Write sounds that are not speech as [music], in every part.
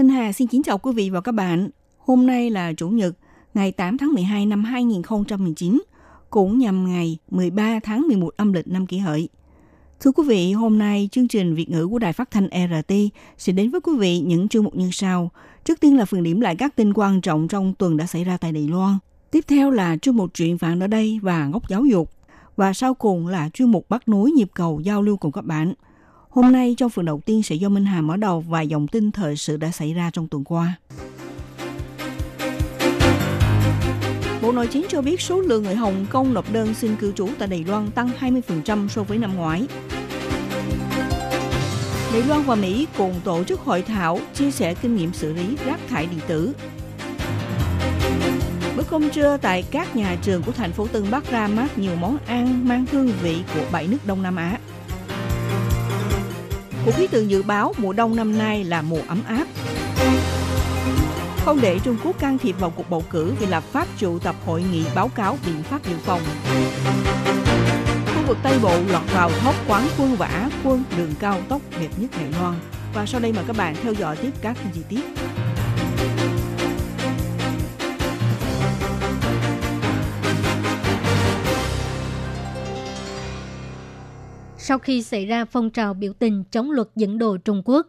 Minh Hà xin kính chào quý vị và các bạn. Hôm nay là Chủ nhật, ngày 8 tháng 12 năm 2019, cũng nhằm ngày 13 tháng 11 âm lịch năm kỷ hợi. Thưa quý vị, hôm nay chương trình Việt ngữ của Đài Phát thanh RT sẽ đến với quý vị những chương mục như sau. Trước tiên là phần điểm lại các tin quan trọng trong tuần đã xảy ra tại Đài Loan. Tiếp theo là chuyên mục chuyện vạn ở đây và ngốc giáo dục. Và sau cùng là chuyên mục bắt nối nhịp cầu giao lưu cùng các bạn. Hôm nay trong phần đầu tiên, sẽ do Minh Hà mở đầu và dòng tin thời sự đã xảy ra trong tuần qua. Bộ Nội chính cho biết số lượng người Hồng Kông nộp đơn xin cư trú tại Đài Loan tăng 20% so với năm ngoái. Đài Loan và Mỹ cùng tổ chức hội thảo, chia sẻ kinh nghiệm xử lý rác thải điện tử. Bữa cơm trưa tại các nhà trường của thành phố Tân Bắc ra mắt nhiều món ăn mang hương vị của bảy nước Đông Nam Á. Cục khí tượng dự báo mùa đông năm nay là mùa ấm áp. Không để Trung Quốc can thiệp vào cuộc bầu cử vì lập pháp triệu tập hội nghị báo cáo biện pháp dự phòng. Khu vực Tây Bộ lọt vào top quán quân vã, quân đường cao tốc đẹp nhất Đài Loan. Và sau đây mời các bạn theo dõi tiếp các chi tiết. Sau khi xảy ra phong trào biểu tình chống luật dẫn độ Trung Quốc,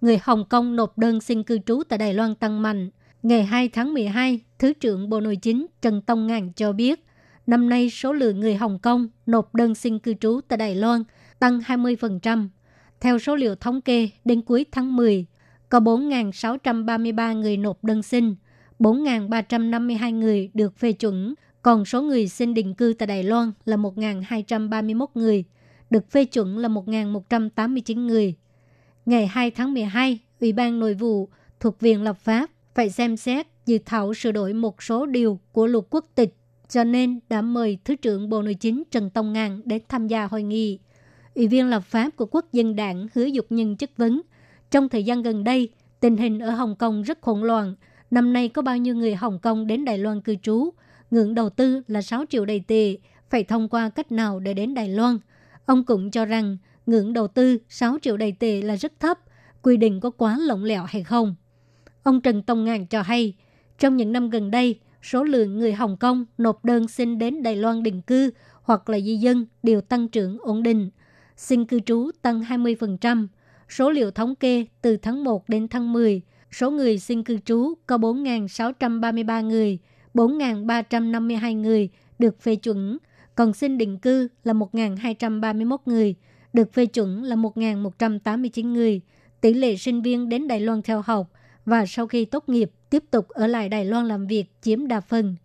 người Hồng Kông nộp đơn xin cư trú tại Đài Loan tăng mạnh. Ngày 2 tháng 12, Thứ trưởng Bộ Nội chính Trần Tông Ngàn cho biết, năm nay số lượng người Hồng Kông nộp đơn xin cư trú tại Đài Loan tăng 20%. Theo số liệu thống kê, đến cuối tháng 10, có 4.633 người nộp đơn xin, 4.352 người được phê chuẩn, còn số người xin định cư tại Đài Loan là 1.231 người, được phê chuẩn là 1.189 người. Ngày 2 tháng 12, Ủy ban Nội vụ thuộc Viện Lập pháp phải xem xét dự thảo sửa đổi một số điều của luật quốc tịch, cho nên đã mời Thứ trưởng Bộ Nội chính Trần Tông Ngàn đến tham gia hội nghị. Ủy viên lập pháp của Quốc dân đảng hứa dục nhân chất vấn. Trong thời gian gần đây, tình hình ở Hồng Kông rất hỗn loạn. Năm nay có bao nhiêu người Hồng Kông đến Đài Loan cư trú? Ngưỡng đầu tư là 6 triệu đầy tệ. Phải thông qua cách nào để đến Đài Loan? Ông cũng cho rằng ngưỡng đầu tư 6 triệu đầy tệ là rất thấp. Quy định có quá lỏng lẻo hay không? Ông Trần Tông Ngàn cho hay, trong những năm gần đây, số lượng người Hồng Kông nộp đơn xin đến Đài Loan định cư hoặc là di dân đều tăng trưởng ổn định. Xin cư trú tăng 20%. Số liệu thống kê từ tháng 1 đến tháng 10, số người xin cư trú có 4.633 người, 4.352 người được phê chuẩn, còn xin định cư là 1.231 người, được phê chuẩn là 1.189 người. Tỷ lệ sinh viên đến Đài Loan theo học và sau khi tốt nghiệp tiếp tục ở lại Đài Loan làm việc chiếm đa phần.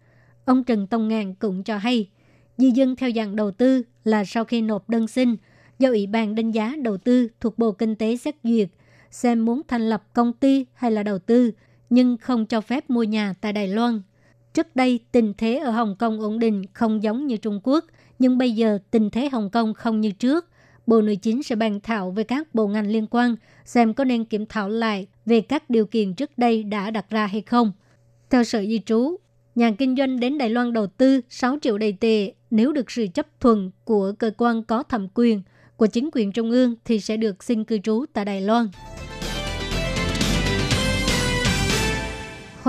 Ông Trần Tông Ngàn cũng cho hay, di dân theo dạng đầu tư là sau khi nộp đơn xin, do Ủy ban đánh giá đầu tư thuộc Bộ Kinh tế xét duyệt, xem muốn thành lập công ty hay là đầu tư, nhưng không cho phép mua nhà tại Đài Loan. Trước đây, tình thế ở Hồng Kông ổn định không giống như Trung Quốc, nhưng bây giờ tình thế Hồng Kông không như trước. Bộ Nội chính sẽ bàn thảo với các bộ ngành liên quan xem có nên kiểm thảo lại về các điều kiện trước đây đã đặt ra hay không. Theo Sở Di trú, nhà kinh doanh đến Đài Loan đầu tư 6 triệu đầy tệ nếu được sự chấp thuận của cơ quan có thẩm quyền của chính quyền trung ương thì sẽ được xin cư trú tại Đài Loan.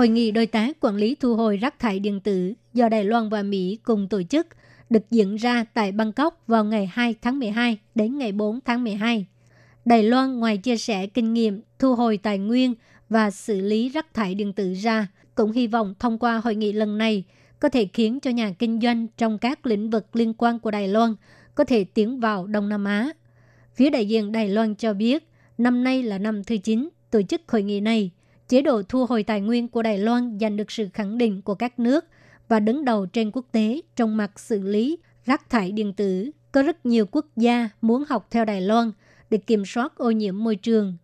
Hội nghị đối tác quản lý thu hồi rác thải điện tử do Đài Loan và Mỹ cùng tổ chức được diễn ra tại Bangkok vào ngày 2 tháng 12 đến ngày 4 tháng 12. Đài Loan ngoài chia sẻ kinh nghiệm thu hồi tài nguyên và xử lý rác thải điện tử ra, cũng hy vọng thông qua hội nghị lần này có thể khiến cho nhà kinh doanh trong các lĩnh vực liên quan của Đài Loan có thể tiến vào Đông Nam Á. Phía đại diện Đài Loan cho biết, năm nay là năm thứ 9 tổ chức hội nghị này. Chế độ thu hồi tài nguyên của Đài Loan giành được sự khẳng định của các nước và đứng đầu trên quốc tế trong mặt xử lý rác thải điện tử. Có rất nhiều quốc gia muốn học theo Đài Loan để kiểm soát ô nhiễm môi trường.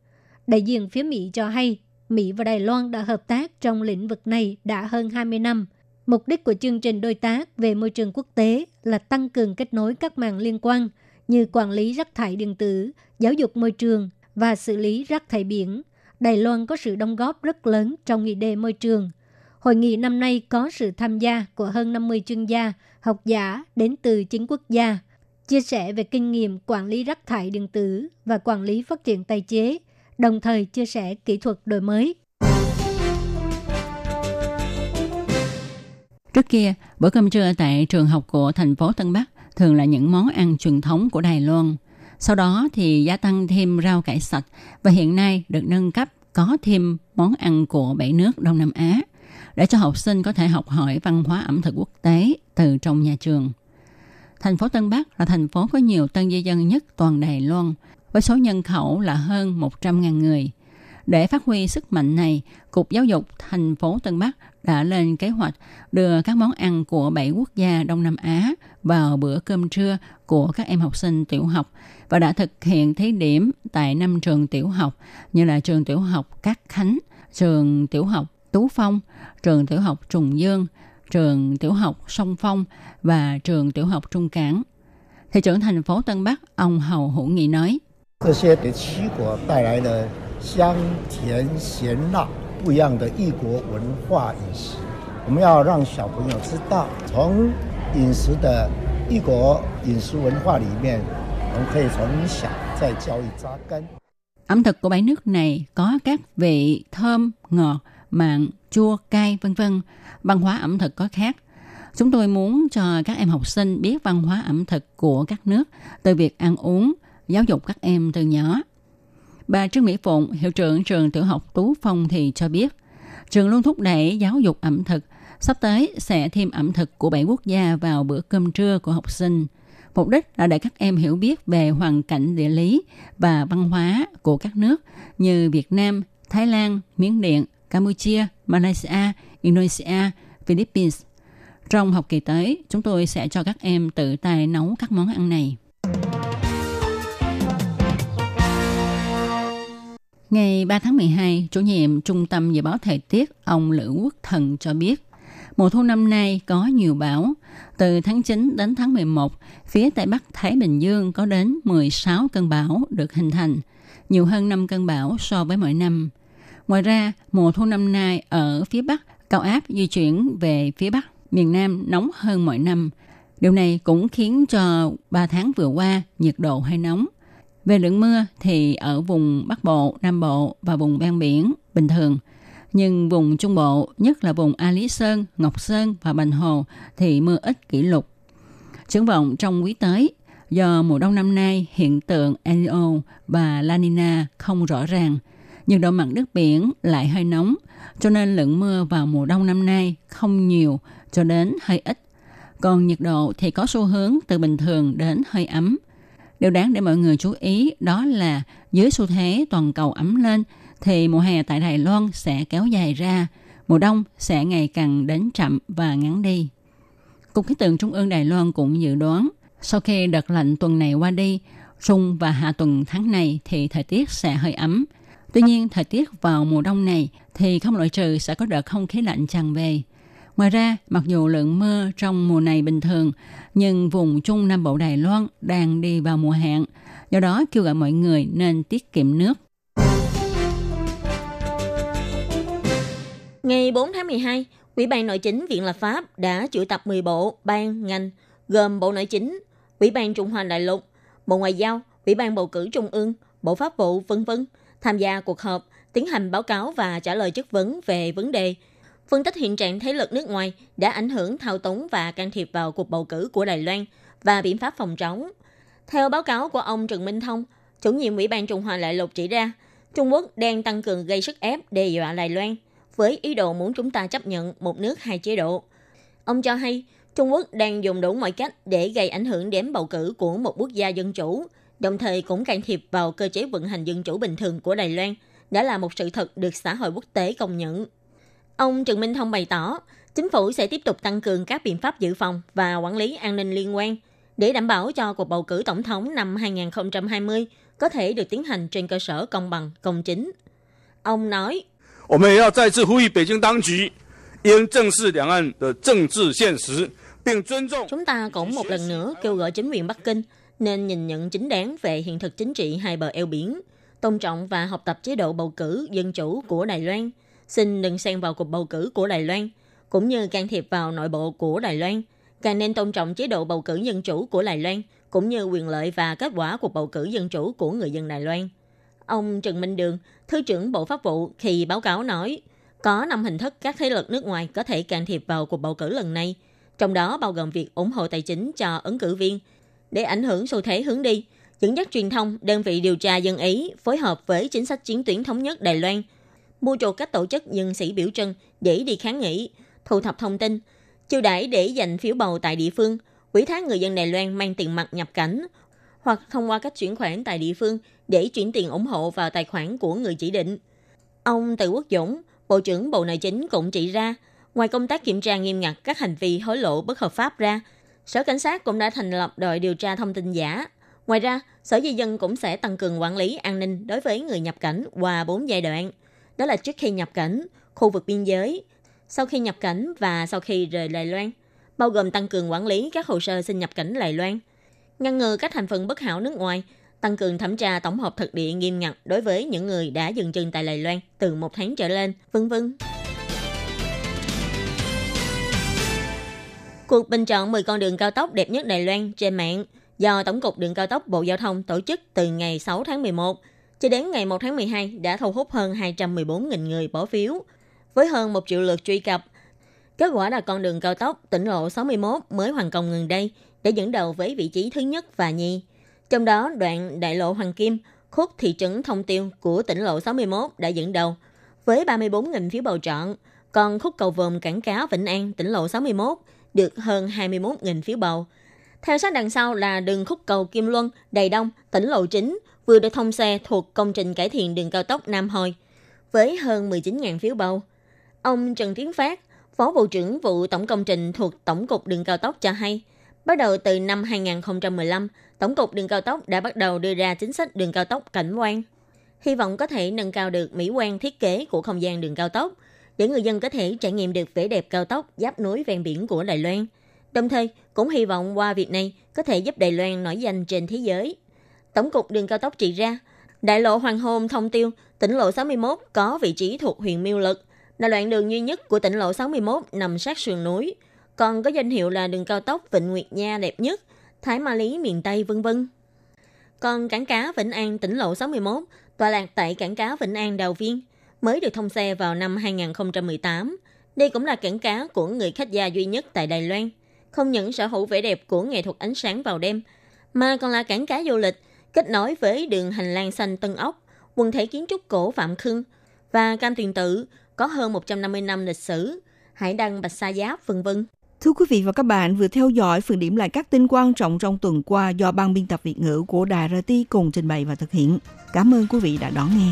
Đại diện phía Mỹ cho hay, Mỹ và Đài Loan đã hợp tác trong lĩnh vực này đã hơn 20 năm. Mục đích của chương trình đối tác về môi trường quốc tế là tăng cường kết nối các mạng liên quan như quản lý rác thải điện tử, giáo dục môi trường và xử lý rác thải biển. Đài Loan có sự đóng góp rất lớn trong nghị đề môi trường. Hội nghị năm nay có sự tham gia của hơn 50 chuyên gia, học giả đến từ chính quốc gia, chia sẻ về kinh nghiệm quản lý rác thải điện tử và quản lý phát triển tài chế, đồng thời chia sẻ kỹ thuật đổi mới. Trước kia, bữa cơm trưa tại trường học của thành phố Tân Bắc thường là những món ăn truyền thống của Đài Loan. Sau đó thì gia tăng thêm rau cải sạch và hiện nay được nâng cấp có thêm món ăn của bảy nước Đông Nam Á để cho học sinh có thể học hỏi văn hóa ẩm thực quốc tế từ trong nhà trường. Thành phố Tân Bắc là thành phố có nhiều tân di dân nhất toàn Đài Loan, với số nhân khẩu là hơn 100.000 người. Để phát huy sức mạnh này, Cục Giáo dục thành phố Tân Bắc đã lên kế hoạch đưa các món ăn của bảy quốc gia Đông Nam Á vào bữa cơm trưa của các em học sinh tiểu học và đã thực hiện thí điểm tại năm trường tiểu học như là trường tiểu học Cát Khánh, trường tiểu học Tú Phong, trường tiểu học Trùng Dương, trường tiểu học Sông Phong và trường tiểu học Trung Cảng. Thị trưởng thành phố Tân Bắc, ông Hầu Hữu Nghị nói, 这些给七国带来了香甜咸辣 不一样的异国文化饮食。我们要让小朋友知道，从饮食的异国饮食文化里面，我们可以从小在教育扎根。 Ẩm thực của bảy nước này có các vị thơm, ngọt, mặn, chua, cay, vân vân. Văn hóa ẩm thực có khác. Chúng tôi muốn cho các em học sinh biết văn hóa ẩm thực của các nước từ việc ăn uống, giáo dục các em từ nhỏ. Bà Trương Mỹ Phụng, hiệu trưởng trường tiểu học Tú Phong thì cho biết, trường luôn thúc đẩy giáo dục ẩm thực, sắp tới sẽ thêm ẩm thực của bảy quốc gia vào bữa cơm trưa của học sinh. Mục đích là để các em hiểu biết về hoàn cảnh địa lý và văn hóa của các nước như Việt Nam, Thái Lan, Miến Điện, Campuchia, Malaysia, Indonesia, Philippines. Trong học kỳ tới, chúng tôi sẽ cho các em tự tay nấu các món ăn này. Ngày 3 tháng 12, chủ nhiệm Trung tâm Dự báo Thời tiết ông Lữ Quốc Thần cho biết, mùa thu năm nay có nhiều bão. Từ tháng 9 đến tháng 11, phía Tây Bắc Thái Bình Dương có đến 16 cơn bão được hình thành, nhiều hơn 5 cơn bão so với mỗi năm. Ngoài ra, mùa thu năm nay ở phía Bắc, cao áp di chuyển về phía Bắc, miền Nam nóng hơn mọi năm. Điều này cũng khiến cho 3 tháng vừa qua nhiệt độ hay nóng. Về lượng mưa thì ở vùng Bắc Bộ, Nam Bộ và vùng ven biển bình thường. Nhưng vùng Trung Bộ, nhất là vùng A Lý Sơn, Ngọc Sơn và Bành Hồ thì mưa ít kỷ lục. Triển vọng trong quý tới, do mùa đông năm nay hiện tượng El Nino và La Nina không rõ ràng, nhưng độ mặn nước biển lại hơi nóng, cho nên lượng mưa vào mùa đông năm nay không nhiều cho đến hơi ít. Còn nhiệt độ thì có xu hướng từ bình thường đến hơi ấm. Điều đáng để mọi người chú ý đó là dưới xu thế toàn cầu ấm lên thì mùa hè tại Đài Loan sẽ kéo dài ra, mùa đông sẽ ngày càng đến chậm và ngắn đi. Cục khí tượng Trung ương Đài Loan cũng dự đoán sau khi đợt lạnh tuần này qua đi, trung và hạ tuần tháng này thì thời tiết sẽ hơi ấm. Tuy nhiên, thời tiết vào mùa đông này thì không loại trừ sẽ có đợt không khí lạnh tràn về. Ngoài ra, mặc dù lượng mưa trong mùa này bình thường, nhưng vùng Trung Nam Bộ Đài Loan đang đi vào mùa hạn. Do đó, kêu gọi mọi người nên tiết kiệm nước. Ngày 4 tháng 12, Ủy ban Nội chính Viện Lập pháp đã triệu tập 10 bộ, ban, ngành, gồm Bộ Nội chính, Ủy ban Trung Hoa Đại lục, Bộ Ngoại giao, Ủy ban Bầu cử Trung ương, Bộ Pháp vụ, vân vân tham gia cuộc họp, tiến hành báo cáo và trả lời chất vấn về vấn đề phân tích hiện trạng thế lực nước ngoài đã ảnh hưởng thao túng và can thiệp vào cuộc bầu cử của Đài Loan và biện pháp phòng chống. Theo báo cáo của ông Trần Minh Thông, chủ nhiệm Ủy ban Trung Hoa Đại lục chỉ ra, Trung Quốc đang tăng cường gây sức ép đe dọa Đài Loan với ý đồ muốn chúng ta chấp nhận một nước hai chế độ. Ông cho hay, Trung Quốc đang dùng đủ mọi cách để gây ảnh hưởng đến bầu cử của một quốc gia dân chủ, đồng thời cũng can thiệp vào cơ chế vận hành dân chủ bình thường của Đài Loan, đã là một sự thật được xã hội quốc tế công nhận. Ông Trần Minh Thông bày tỏ, chính phủ sẽ tiếp tục tăng cường các biện pháp dự phòng và quản lý an ninh liên quan để đảm bảo cho cuộc bầu cử tổng thống năm 2020 có thể được tiến hành trên cơ sở công bằng, công chính. Ông nói, Chúng ta cũng một lần nữa kêu gọi chính quyền Bắc Kinh nên nhìn nhận chính đáng về hiện thực chính trị hai bờ eo biển, tôn trọng và học tập chế độ bầu cử dân chủ của Đài Loan – Xin đừng xen vào cuộc bầu cử của Đài Loan, cũng như can thiệp vào nội bộ của Đài Loan. Càng nên tôn trọng chế độ bầu cử dân chủ của Đài Loan, cũng như quyền lợi và kết quả cuộc bầu cử dân chủ của người dân Đài Loan. Ông Trần Minh Đường, Thứ trưởng Bộ Pháp vụ khi báo cáo nói, có 5 hình thức các thế lực nước ngoài có thể can thiệp vào cuộc bầu cử lần này, trong đó bao gồm việc ủng hộ tài chính cho ứng cử viên để ảnh hưởng xu thế hướng đi, dẫn dắt truyền thông, đơn vị điều tra dân Ý phối hợp với chính sách chiến tuyến thống nhất Đài Loan, mua chuộc các tổ chức nhân sĩ biểu trưng để đi kháng nghị, thu thập thông tin, chiêu đãi để giành phiếu bầu tại địa phương, quỹ thác người dân Đài Loan mang tiền mặt nhập cảnh hoặc thông qua cách chuyển khoản tại địa phương để chuyển tiền ủng hộ vào tài khoản của người chỉ định. Ông Từ Quốc Dũng, Bộ trưởng Bộ Nội chính cũng chỉ ra, ngoài công tác kiểm tra nghiêm ngặt các hành vi hối lộ bất hợp pháp ra, Sở Cảnh sát cũng đã thành lập đội điều tra thông tin giả. Ngoài ra, Sở Di dân cũng sẽ tăng cường quản lý an ninh đối với người nhập cảnh qua 4 giai đoạn. Đó là trước khi nhập cảnh, khu vực biên giới, sau khi nhập cảnh và sau khi rời Đài Loan, bao gồm tăng cường quản lý các hồ sơ xin nhập cảnh Đài Loan, ngăn ngừa các thành phần bất hảo nước ngoài, tăng cường thẩm tra tổng hợp thực địa nghiêm ngặt đối với những người đã dừng chân tại Đài Loan từ một tháng trở lên, vân vân. Cuộc bình chọn 10 con đường cao tốc đẹp nhất Đài Loan trên mạng do Tổng cục Đường cao tốc Bộ Giao thông tổ chức từ ngày 6 tháng 11 cho đến ngày 1 tháng 12 đã thu hút hơn 214.000 người bỏ phiếu, với hơn 1 triệu lượt truy cập. Kết quả là con đường cao tốc tỉnh lộ 61 mới hoàn công gần đây để dẫn đầu với vị trí thứ nhất và nhì. Trong đó, đoạn đại lộ Hoàng Kim, khúc thị trấn Thông Tiêu của tỉnh lộ 61 đã dẫn đầu với 34.000 phiếu bầu chọn, còn khúc cầu vòm Cảng Cá Vĩnh An, tỉnh lộ 61 được hơn 21.000 phiếu bầu. Theo sát đằng sau là đường khúc cầu Kim Luân, Đầy Đông, tỉnh lộ chính vừa được thông xe thuộc công trình cải thiện đường cao tốc Nam Hồi với hơn 19.000 phiếu bầu. Ông Trần Tiến Phát, Phó Bộ trưởng vụ Tổng công trình thuộc Tổng cục Đường cao tốc cho hay, bắt đầu từ năm 2015, Tổng cục Đường cao tốc đã bắt đầu đưa ra chính sách đường cao tốc cảnh quan. Hy vọng có thể nâng cao được mỹ quan thiết kế của không gian đường cao tốc, để người dân có thể trải nghiệm được vẻ đẹp cao tốc giáp núi ven biển của Đài Loan. Đồng thời, cũng hy vọng qua việc này có thể giúp Đài Loan nổi danh trên thế giới. Tổng cục đường cao tốc chỉ ra, đại lộ Hoàng Hôn Thông Tiêu, tỉnh lộ 61 có vị trí thuộc huyện Miêu Lực, là đoạn đường duy nhất của tỉnh lộ 61 nằm sát sườn núi, còn có danh hiệu là đường cao tốc Vịnh Nguyệt Nha đẹp nhất, Thái Ma Lý miền Tây vân vân. Còn cảng cá Vĩnh An tỉnh lộ 61 tọa lạc tại cảng cá Vĩnh An Đào Viên, mới được thông xe vào năm 2018. Đây cũng là cảng cá của người khách gia duy nhất tại Đài Loan. Không những sở hữu vẻ đẹp của nghệ thuật ánh sáng vào đêm, mà còn là cảng cá du lịch kết nối với đường hành lang xanh Tân Ốc, quần thể kiến trúc cổ Phạm Khưng và Cam Tuyền Tự có hơn 150 năm lịch sử, Hải Đăng Bạch Sa Giáp, vân vân. Thưa quý vị và các bạn vừa theo dõi phần điểm lại các tin quan trọng trong tuần qua do ban biên tập Việt ngữ của Đài RT cùng trình bày và thực hiện. Cảm ơn quý vị đã đón nghe.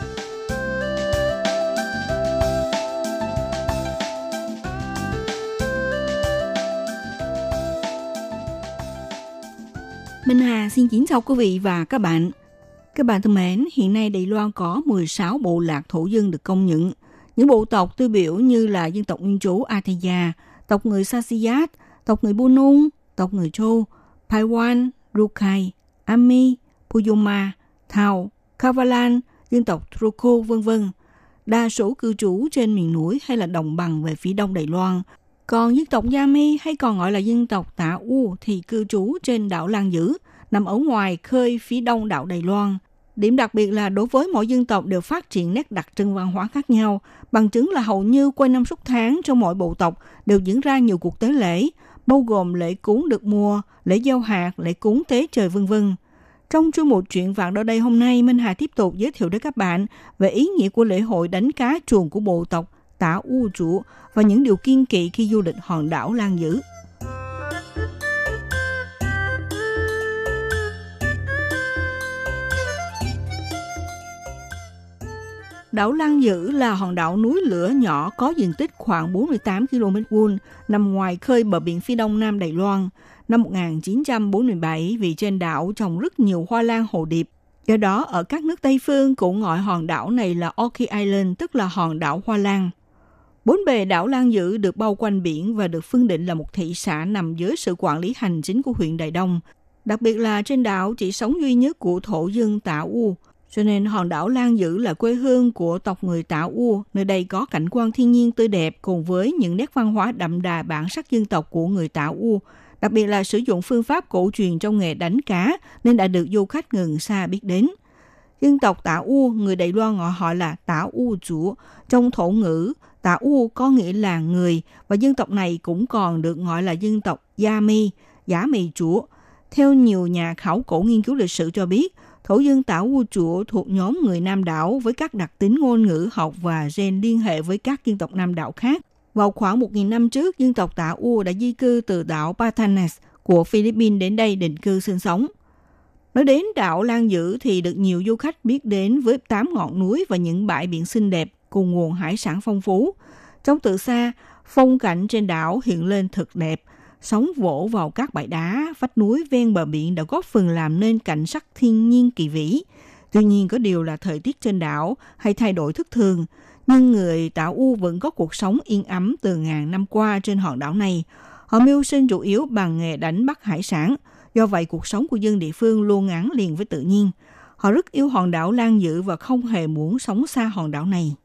Xin kính chào quý vị và các bạn. Các bạn thân mến, hiện nay Đài Loan có 16 bộ lạc thổ dân được công nhận. Những bộ tộc tiêu biểu như là dân tộc nguyên trú Athaya, tộc người Sasiyat, tộc người bunun tộc người Châu, Paiwan, Rukai, Ami, Puyuma, Thao, Kavalan, dân tộc Truco, vân vân. Đa số cư trú trên miền núi hay là đồng bằng về phía đông Đài Loan. Còn dân tộc Yami hay còn gọi là dân tộc Tả U thì cư trú trên đảo Lan Dữ, nằm ở ngoài khơi phía đông đảo Đài Loan. Điểm đặc biệt là đối với mỗi dân tộc đều phát triển nét đặc trưng văn hóa khác nhau, bằng chứng là hầu như quanh năm suốt tháng trong mọi bộ tộc đều diễn ra nhiều cuộc tế lễ, bao gồm lễ cúng được mùa, lễ gieo hạt, lễ cúng tế trời vân vân. Trong chuyên mục chuyện vạn đó đây hôm nay, Minh Hà tiếp tục giới thiệu đến các bạn về ý nghĩa của lễ hội đánh cá chuồng của bộ tộc Tả U Chủ và những điều kiên kỵ khi du lịch hòn đảo Lan Dữ. Đảo Lan Dữ là hòn đảo núi lửa nhỏ có diện tích khoảng 48 km vuông, nằm ngoài khơi bờ biển phía đông nam Đài Loan. Năm 1947, vì trên đảo trồng rất nhiều hoa lan hồ điệp. Do đó, ở các nước Tây phương cũng gọi hòn đảo này là Orchid Island, tức là hòn đảo hoa lan. Bốn bề đảo Lan Dữ được bao quanh biển và được phân định là một thị xã nằm dưới sự quản lý hành chính của huyện Đài Đông. Đặc biệt là trên đảo chỉ sống duy nhất của thổ dân Tả U, cho nên hòn đảo Lan Dữ là quê hương của tộc người Tả U. Nơi đây có cảnh quan thiên nhiên tươi đẹp cùng với những nét văn hóa đậm đà bản sắc dân tộc của người Tả U. Đặc biệt là sử dụng phương pháp cổ truyền trong nghề đánh cá nên đã được du khách gần xa biết đến. Dân tộc Tả U, người Đài Loan gọi họ là Tả U chủ. Trong thổ ngữ, Tả U có nghĩa là người và dân tộc này cũng còn được gọi là dân tộc Yami, giả mì chúa. Theo nhiều nhà khảo cổ nghiên cứu lịch sử cho biết, Khẩu dân Tảo U Chủa thuộc nhóm người Nam đảo với các đặc tính ngôn ngữ học và gen liên hệ với các dân tộc Nam đảo khác. Vào khoảng 1.000 năm trước, dân tộc Tả U đã di cư từ đảo Batanes của Philippines đến đây định cư sinh sống. Nói đến đảo Lan Dữ thì được nhiều du khách biết đến với tám ngọn núi và những bãi biển xinh đẹp cùng nguồn hải sản phong phú. Trong từ xa, phong cảnh trên đảo hiện lên thật đẹp. Sóng vỗ vào các bãi đá, vách núi ven bờ biển đã góp phần làm nên cảnh sắc thiên nhiên kỳ vĩ. Tuy nhiên có điều là thời tiết trên đảo hay thay đổi thất thường, nhưng người Tảo U vẫn có cuộc sống yên ấm từ ngàn năm qua trên hòn đảo này. Họ mưu sinh chủ yếu bằng nghề đánh bắt hải sản, do vậy cuộc sống của dân địa phương luôn gắn liền với tự nhiên. Họ rất yêu hòn đảo Lan Dữ và không hề muốn sống xa hòn đảo này.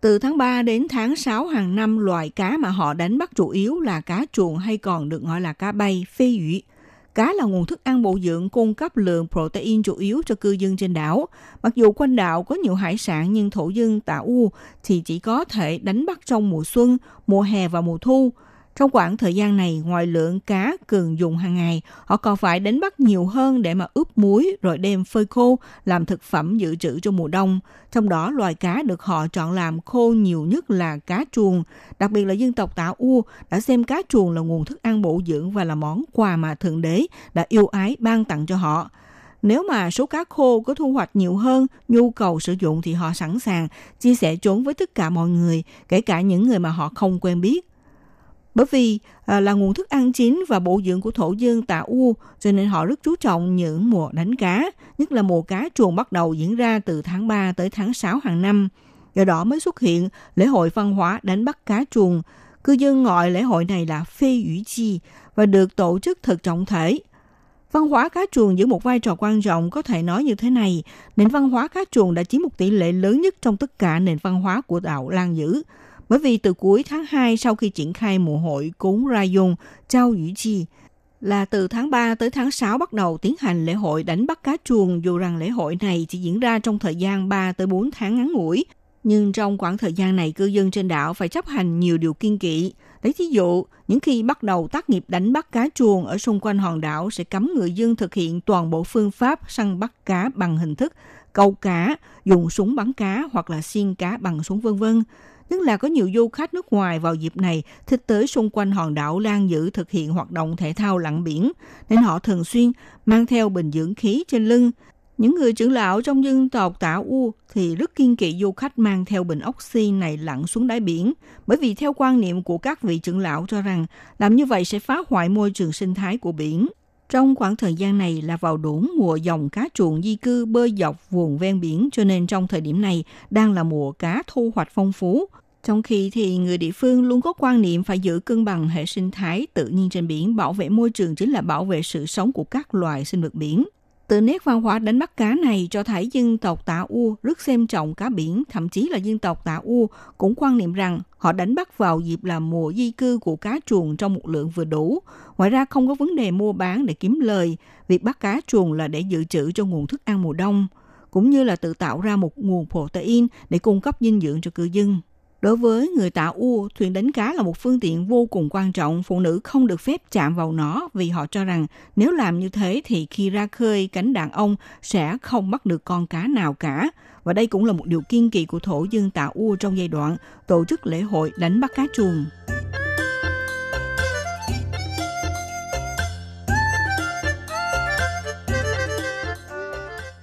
Từ tháng 3 đến tháng 6 hàng năm, loại cá mà họ đánh bắt chủ yếu là cá chuồng hay còn được gọi là cá bay, phê dụy. Cá là nguồn thức ăn bổ dưỡng cung cấp lượng protein chủ yếu cho cư dân trên đảo. Mặc dù quanh đảo có nhiều hải sản nhưng thổ dân Tà U thì chỉ có thể đánh bắt trong mùa xuân, mùa hè và mùa thu. Trong khoảng thời gian này, ngoài lượng cá cường dùng hàng ngày, họ còn phải đánh bắt nhiều hơn để mà ướp muối rồi đem phơi khô làm thực phẩm dự trữ cho mùa đông. Trong đó, loài cá được họ chọn làm khô nhiều nhất là cá chuồng. Đặc biệt là dân tộc Tả U đã xem cá chuồng là nguồn thức ăn bổ dưỡng và là món quà mà Thượng Đế đã yêu ái ban tặng cho họ. Nếu mà số cá khô có thu hoạch nhiều hơn nhu cầu sử dụng thì họ sẵn sàng chia sẻ chúng với tất cả mọi người, kể cả những người mà họ không quen biết. Bởi vì à, là nguồn thức ăn chính và bổ dưỡng của thổ dân Tà U, cho nên họ rất chú trọng những mùa đánh cá, nhất là mùa cá chuồng bắt đầu diễn ra từ tháng 3 tới tháng 6 hàng năm. Do đó mới xuất hiện lễ hội văn hóa đánh bắt cá chuồng. Cư dân gọi lễ hội này là phê ủy chi và được tổ chức thật trọng thể. Văn hóa cá chuồng giữ một vai trò quan trọng có thể nói như thế này. Nền văn hóa cá chuồng đã chiếm một tỷ lệ lớn nhất trong tất cả nền văn hóa của đảo Lan Dữ. Bởi vì từ cuối tháng 2 sau khi triển khai mùa hội cúng Ra Dung, Chao Ủy Chi, là từ tháng 3 tới tháng 6 bắt đầu tiến hành lễ hội đánh bắt cá chuồng dù rằng lễ hội này chỉ diễn ra trong thời gian 3 tới 4 tháng ngắn ngủi. Nhưng trong khoảng thời gian này, cư dân trên đảo phải chấp hành nhiều điều kiên kỵ. Lấy thí dụ, những khi bắt đầu tác nghiệp đánh bắt cá chuồng ở xung quanh hòn đảo sẽ cấm người dân thực hiện toàn bộ phương pháp săn bắt cá bằng hình thức câu cá, dùng súng bắn cá hoặc là xiên cá bằng súng vân vân. Nhất là có nhiều du khách nước ngoài vào dịp này thích tới xung quanh hòn đảo Lan Dữ thực hiện hoạt động thể thao lặn biển, nên họ thường xuyên mang theo bình dưỡng khí trên lưng. Những người trưởng lão trong dân tộc Tả U thì rất kiên kỵ du khách mang theo bình oxy này lặn xuống đáy biển, bởi vì theo quan niệm của các vị trưởng lão cho rằng làm như vậy sẽ phá hoại môi trường sinh thái của biển. Trong khoảng thời gian này là vào đủ mùa dòng cá chuồng di cư bơi dọc vùng ven biển cho nên trong thời điểm này đang là mùa cá thu hoạch phong phú. Trong khi thì người địa phương luôn có quan niệm phải giữ cân bằng hệ sinh thái tự nhiên trên biển, bảo vệ môi trường chính là bảo vệ sự sống của các loài sinh vật biển. Từ nét văn hóa đánh bắt cá này cho thấy dân tộc Tà U rất xem trọng cá biển, thậm chí là dân tộc Tà U cũng quan niệm rằng họ đánh bắt vào dịp là mùa di cư của cá chuồng trong một lượng vừa đủ. Ngoài ra không có vấn đề mua bán để kiếm lời, việc bắt cá chuồng là để dự trữ cho nguồn thức ăn mùa đông, cũng như là tự tạo ra một nguồn protein để cung cấp dinh dưỡng cho cư dân. Đối với người tạo U, thuyền đánh cá là một phương tiện vô cùng quan trọng. Phụ nữ không được phép chạm vào nó vì họ cho rằng nếu làm như thế thì khi ra khơi, cánh đàn ông sẽ không bắt được con cá nào cả. Và đây cũng là một điều kiên kỳ của thổ dân tạo U trong giai đoạn tổ chức lễ hội đánh bắt cá chuồng.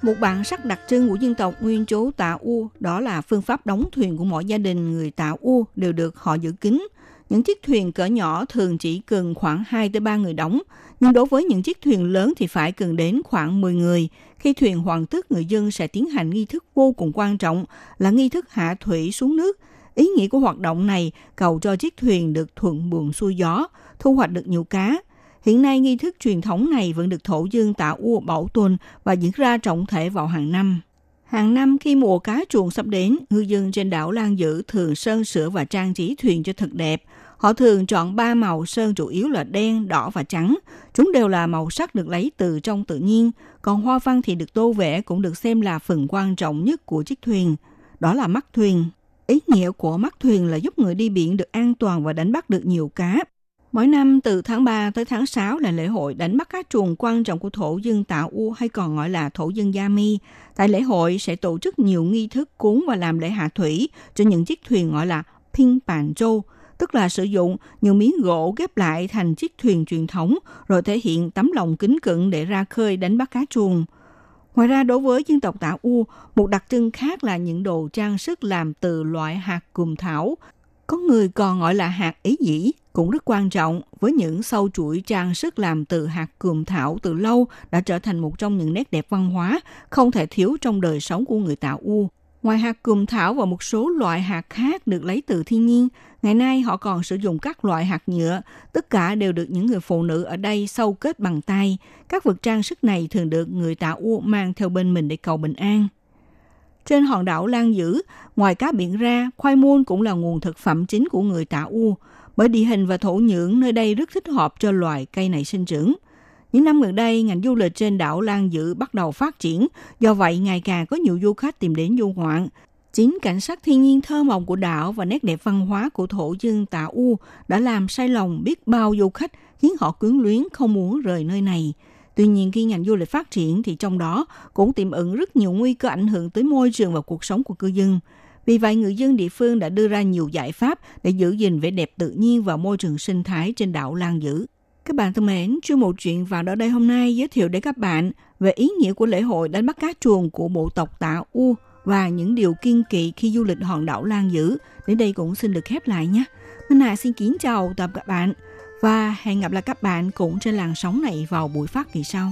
Một bản sắc đặc trưng của dân tộc nguyên trú Tà U đó là phương pháp đóng thuyền của mỗi gia đình người Tà U đều được họ giữ kín. Những chiếc thuyền cỡ nhỏ thường chỉ cần khoảng 2 tới 3 người đóng, nhưng đối với những chiếc thuyền lớn thì phải cần đến khoảng 10 người. Khi thuyền hoàn tất, người dân sẽ tiến hành nghi thức vô cùng quan trọng là nghi thức hạ thủy xuống nước. Ý nghĩa của hoạt động này cầu cho chiếc thuyền được thuận buồm xuôi gió, thu hoạch được nhiều cá, Hiện nay nghi thức truyền thống này vẫn được thổ dương tạo ua bảo tồn và diễn ra trọng thể vào hàng năm. Hàng năm khi mùa cá chuồng sắp đến, ngư dân trên đảo Lan Dữ thường sơn sửa và trang trí thuyền cho thật đẹp. Họ thường chọn ba màu sơn chủ yếu là đen, đỏ và trắng. Chúng đều là màu sắc được lấy từ trong tự nhiên, còn hoa văn thì được tô vẽ cũng được xem là phần quan trọng nhất của chiếc thuyền. Đó là mắt thuyền. Ý nghĩa của mắt thuyền là giúp người đi biển được an toàn và đánh bắt được nhiều cá. Mỗi năm từ tháng 3 tới tháng 6 là lễ hội đánh bắt cá chuồng quan trọng của thổ dân Tạo U hay còn gọi là thổ dân Gia Mi. Tại lễ hội sẽ tổ chức nhiều nghi thức cúng và làm lễ hạ thủy cho những chiếc thuyền gọi là Ping Bàn Châu, tức là sử dụng nhiều miếng gỗ ghép lại thành chiếc thuyền truyền thống rồi thể hiện tấm lòng kính cẩn để ra khơi đánh bắt cá chuồng. Ngoài ra đối với dân tộc Tả U, một đặc trưng khác là những đồ trang sức làm từ loại hạt cùm thảo. Có người còn gọi là hạt ý dĩ, cũng rất quan trọng với những sâu chuỗi trang sức làm từ hạt cườm thảo từ lâu đã trở thành một trong những nét đẹp văn hóa không thể thiếu trong đời sống của người tạo U. Ngoài hạt cườm thảo và một số loại hạt khác được lấy từ thiên nhiên, ngày nay họ còn sử dụng các loại hạt nhựa, tất cả đều được những người phụ nữ ở đây sâu kết bằng tay. Các vật trang sức này thường được người tạo U mang theo bên mình để cầu bình an. Trên hòn đảo Lan Dữ, ngoài cá biển ra, khoai môn cũng là nguồn thực phẩm chính của người Tà U bởi địa hình và thổ nhưỡng nơi đây rất thích hợp cho loài cây này sinh trưởng. Những năm gần đây, ngành du lịch trên đảo Lan dữ bắt đầu phát triển, do vậy ngày càng có nhiều du khách tìm đến du ngoạn. Chính cảnh sắc thiên nhiên thơ mộng của đảo và nét đẹp văn hóa của thổ dân Tà U đã làm say lòng biết bao du khách khiến họ quyến luyến không muốn rời nơi này. Tuy nhiên khi ngành du lịch phát triển thì trong đó cũng tiềm ẩn rất nhiều nguy cơ ảnh hưởng tới môi trường và cuộc sống của cư dân. Vì vậy, người dân địa phương đã đưa ra nhiều giải pháp để giữ gìn vẻ đẹp tự nhiên và môi trường sinh thái trên đảo Lan Dữ. Các bạn thân mến, chuyên mục chuyện vào đó đây hôm nay giới thiệu đến các bạn về ý nghĩa của lễ hội đánh bắt cá chuồng của bộ tộc Tạ U và những điều kiên kỵ khi du lịch hòn đảo Lan Dữ. Đến đây cũng xin được khép lại nhé. Minh Hà xin kính chào tạm các bạn và hẹn gặp lại các bạn cũng trên làn sóng này vào buổi phát kỳ sau.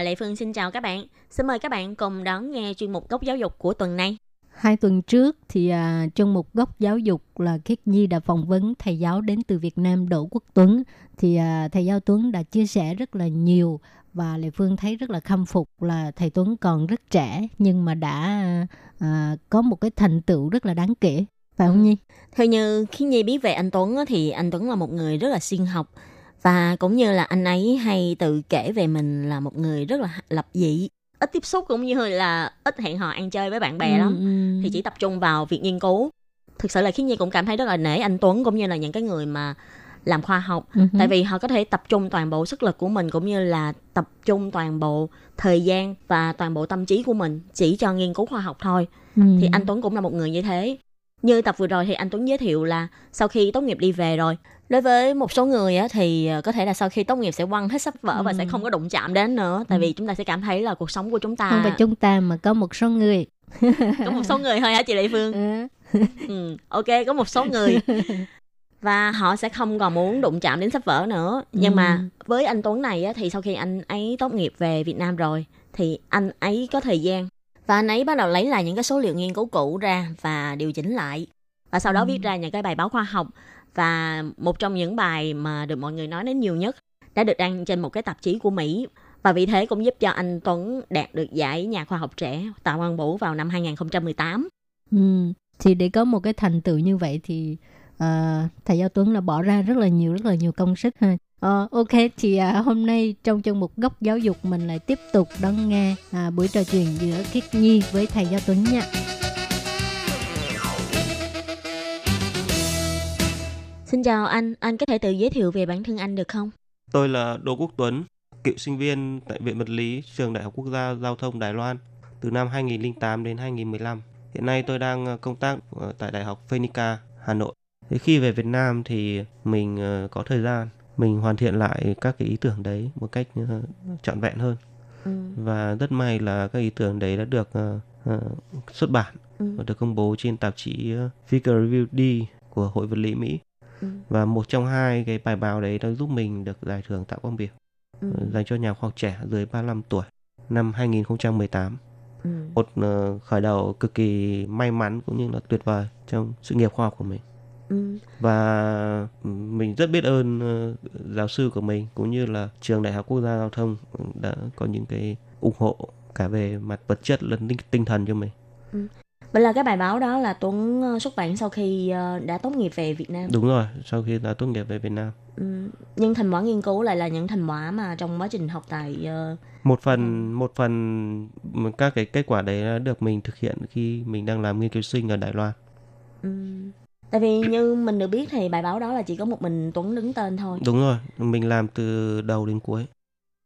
Và Lệ Phương xin chào các bạn. Xin mời các bạn cùng đón nghe chuyên mục góc giáo dục của tuần này. Hai tuần trước thì à, trong một góc giáo dục là Khiết Nhi đã phỏng vấn thầy giáo đến từ Việt Nam Đỗ Quốc Tuấn. Thì à, thầy giáo Tuấn đã chia sẻ rất là nhiều và Lệ Phương thấy rất là khâm phục là thầy Tuấn còn rất trẻ nhưng mà đã à, có một cái thành tựu rất là đáng kể. Phải không Nhi? Theo như khi Nhi biết về anh Tuấn thì anh Tuấn là một người rất là siêng học và cũng như là anh ấy hay tự kể về mình là một người rất là lập dị ít tiếp xúc cũng như là ít hẹn hò ăn chơi với bạn bè lắm Ừ, thì chỉ tập trung vào việc nghiên cứu thực sự là khiến nhi cũng cảm thấy rất là nể anh tuấn cũng như là những cái người mà làm khoa học ừ. tại vì họ có thể tập trung toàn bộ sức lực của mình cũng như là tập trung toàn bộ thời gian và toàn bộ tâm trí của mình chỉ cho nghiên cứu khoa học thôi Ừ. thì anh Tuấn cũng là một người như thế. Như tập vừa rồi thì anh Tuấn giới thiệu là sau khi tốt nghiệp đi về rồi, đối với một số người á, thì ờ, có thể là sau khi tốt nghiệp sẽ quăng hết sách vở và Ừ. sẽ không có đụng chạm đến nữa, tại vì chúng ta sẽ cảm thấy là cuộc sống của chúng ta Không phải chúng ta mà có một số người. [laughs] có một số người thôi hả chị Lệ Phương? Ừ. Ừ, ok, có một số người và họ sẽ không còn muốn đụng chạm đến sách vở nữa. Nhưng Ừ. mà với anh Tuấn này á, thì sau khi anh ấy tốt nghiệp về Việt Nam rồi thì anh ấy có thời gian và anh ấy bắt đầu lấy lại những cái số liệu nghiên cứu cũ ra và điều chỉnh lại và sau đó Ừ. viết ra những cái bài báo khoa học và một trong những bài mà được mọi người nói đến nhiều nhất đã được đăng trên một cái tạp chí của Mỹ và vì thế cũng giúp cho anh Tuấn đạt được giải nhà khoa học trẻ Tạ Quang vũ vào năm 2018. Ừ. Thì để có một cái thành tựu như vậy thì uh, thầy Giáo Tuấn là bỏ ra rất là nhiều rất là nhiều công sức ha. Uh, ok thì uh, hôm nay trong chương một góc giáo dục mình lại tiếp tục đón nghe uh, buổi trò chuyện giữa Khiết Nhi với thầy Giáo Tuấn nha. Xin chào anh, anh có thể tự giới thiệu về bản thân anh được không? Tôi là Đỗ Quốc Tuấn, cựu sinh viên tại Viện Vật lý Trường Đại học Quốc gia Giao thông Đài Loan từ năm 2008 đến 2015. Hiện nay tôi đang ờ, công tác ờ, tại Đại học Phenica, Hà Nội. Thế khi về Việt Nam thì mình ờ, có thời gian, mình hoàn thiện lại các cái ý tưởng đấy một cách trọn vẹn hơn. Ừ. Và rất may là các ý tưởng đấy đã được xuất bản Ừ. và được công bố trên tạp chí Figure Review D của Hội Vật lý Mỹ. Ừ. Và một trong hai cái bài báo đấy đã giúp mình được giải thưởng Tạ Quang Biểu Ừ. dành cho nhà khoa học trẻ dưới 35 tuổi năm 2018. Ừ. Một ờ, khởi đầu cực kỳ may mắn cũng như là tuyệt vời trong sự nghiệp khoa học của mình. Ừ. Và mình rất biết ơn ờ, giáo sư của mình cũng như là trường Đại học Quốc gia Giao thông đã có những cái ủng hộ cả về mặt vật chất lẫn tinh, tinh thần cho mình. Vậy là cái bài báo đó là Tuấn ờ, xuất bản sau khi ờ, đã tốt nghiệp về Việt Nam. Đúng rồi, sau khi đã tốt nghiệp về Việt Nam. Ừ. Nhưng thành quả nghiên cứu lại là những thành quả mà trong quá trình học tại ờ, Một phần một phần các cái kết quả đấy đã được mình thực hiện khi mình đang làm nghiên cứu sinh ở Đài Loan. ừm, Tại vì như mình được biết thì bài báo đó là chỉ có một mình Tuấn đứng tên thôi. Đúng rồi, mình làm từ đầu đến cuối.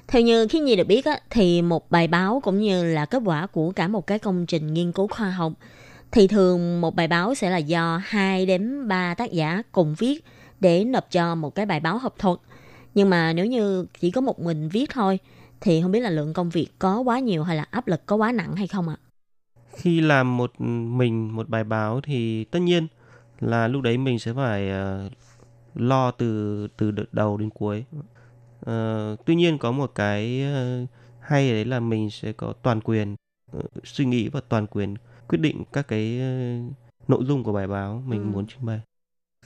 Theo như khi Nhi được biết á, thì một bài báo cũng như là kết quả của cả một cái công trình nghiên cứu khoa học thì thường một bài báo sẽ là do 2 đến 3 tác giả cùng viết để nộp cho một cái bài báo học thuật. Nhưng mà nếu như chỉ có một mình viết thôi thì không biết là lượng công việc có quá nhiều hay là áp lực có quá nặng hay không ạ? Khi làm một mình một bài báo thì tất nhiên là lúc đấy mình sẽ phải ờ, lo từ từ đầu đến cuối. Ờ, tuy nhiên có một cái ờ, hay đấy là mình sẽ có toàn quyền ờ, suy nghĩ và toàn quyền quyết định các cái ờ, nội dung của bài báo mình Ừ. muốn trình bày.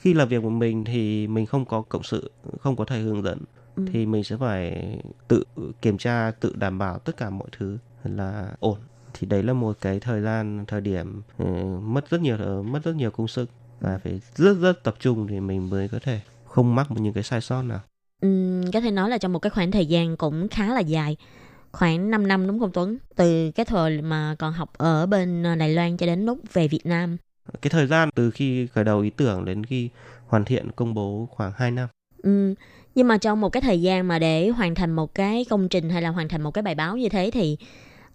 Khi làm việc một mình thì mình không có cộng sự, không có thầy hướng dẫn Ừ. thì mình sẽ phải tự kiểm tra, tự đảm bảo tất cả mọi thứ là ổn. Thì đấy là một cái thời gian, thời điểm ờ, mất rất nhiều ờ, mất rất nhiều công sức và phải rất rất tập trung thì mình mới có thể không mắc một những cái sai sót nào. Ừm, có thể nói là trong một cái khoảng thời gian cũng khá là dài khoảng 5 năm đúng không Tuấn từ cái thời mà còn học ở bên ờ, Đài Loan cho đến lúc về Việt Nam Cái thời gian từ khi khởi đầu ý tưởng đến khi hoàn thiện công bố khoảng 2 năm. Ừm, Nhưng mà trong một cái thời gian mà để hoàn thành một cái công trình hay là hoàn thành một cái bài báo như thế thì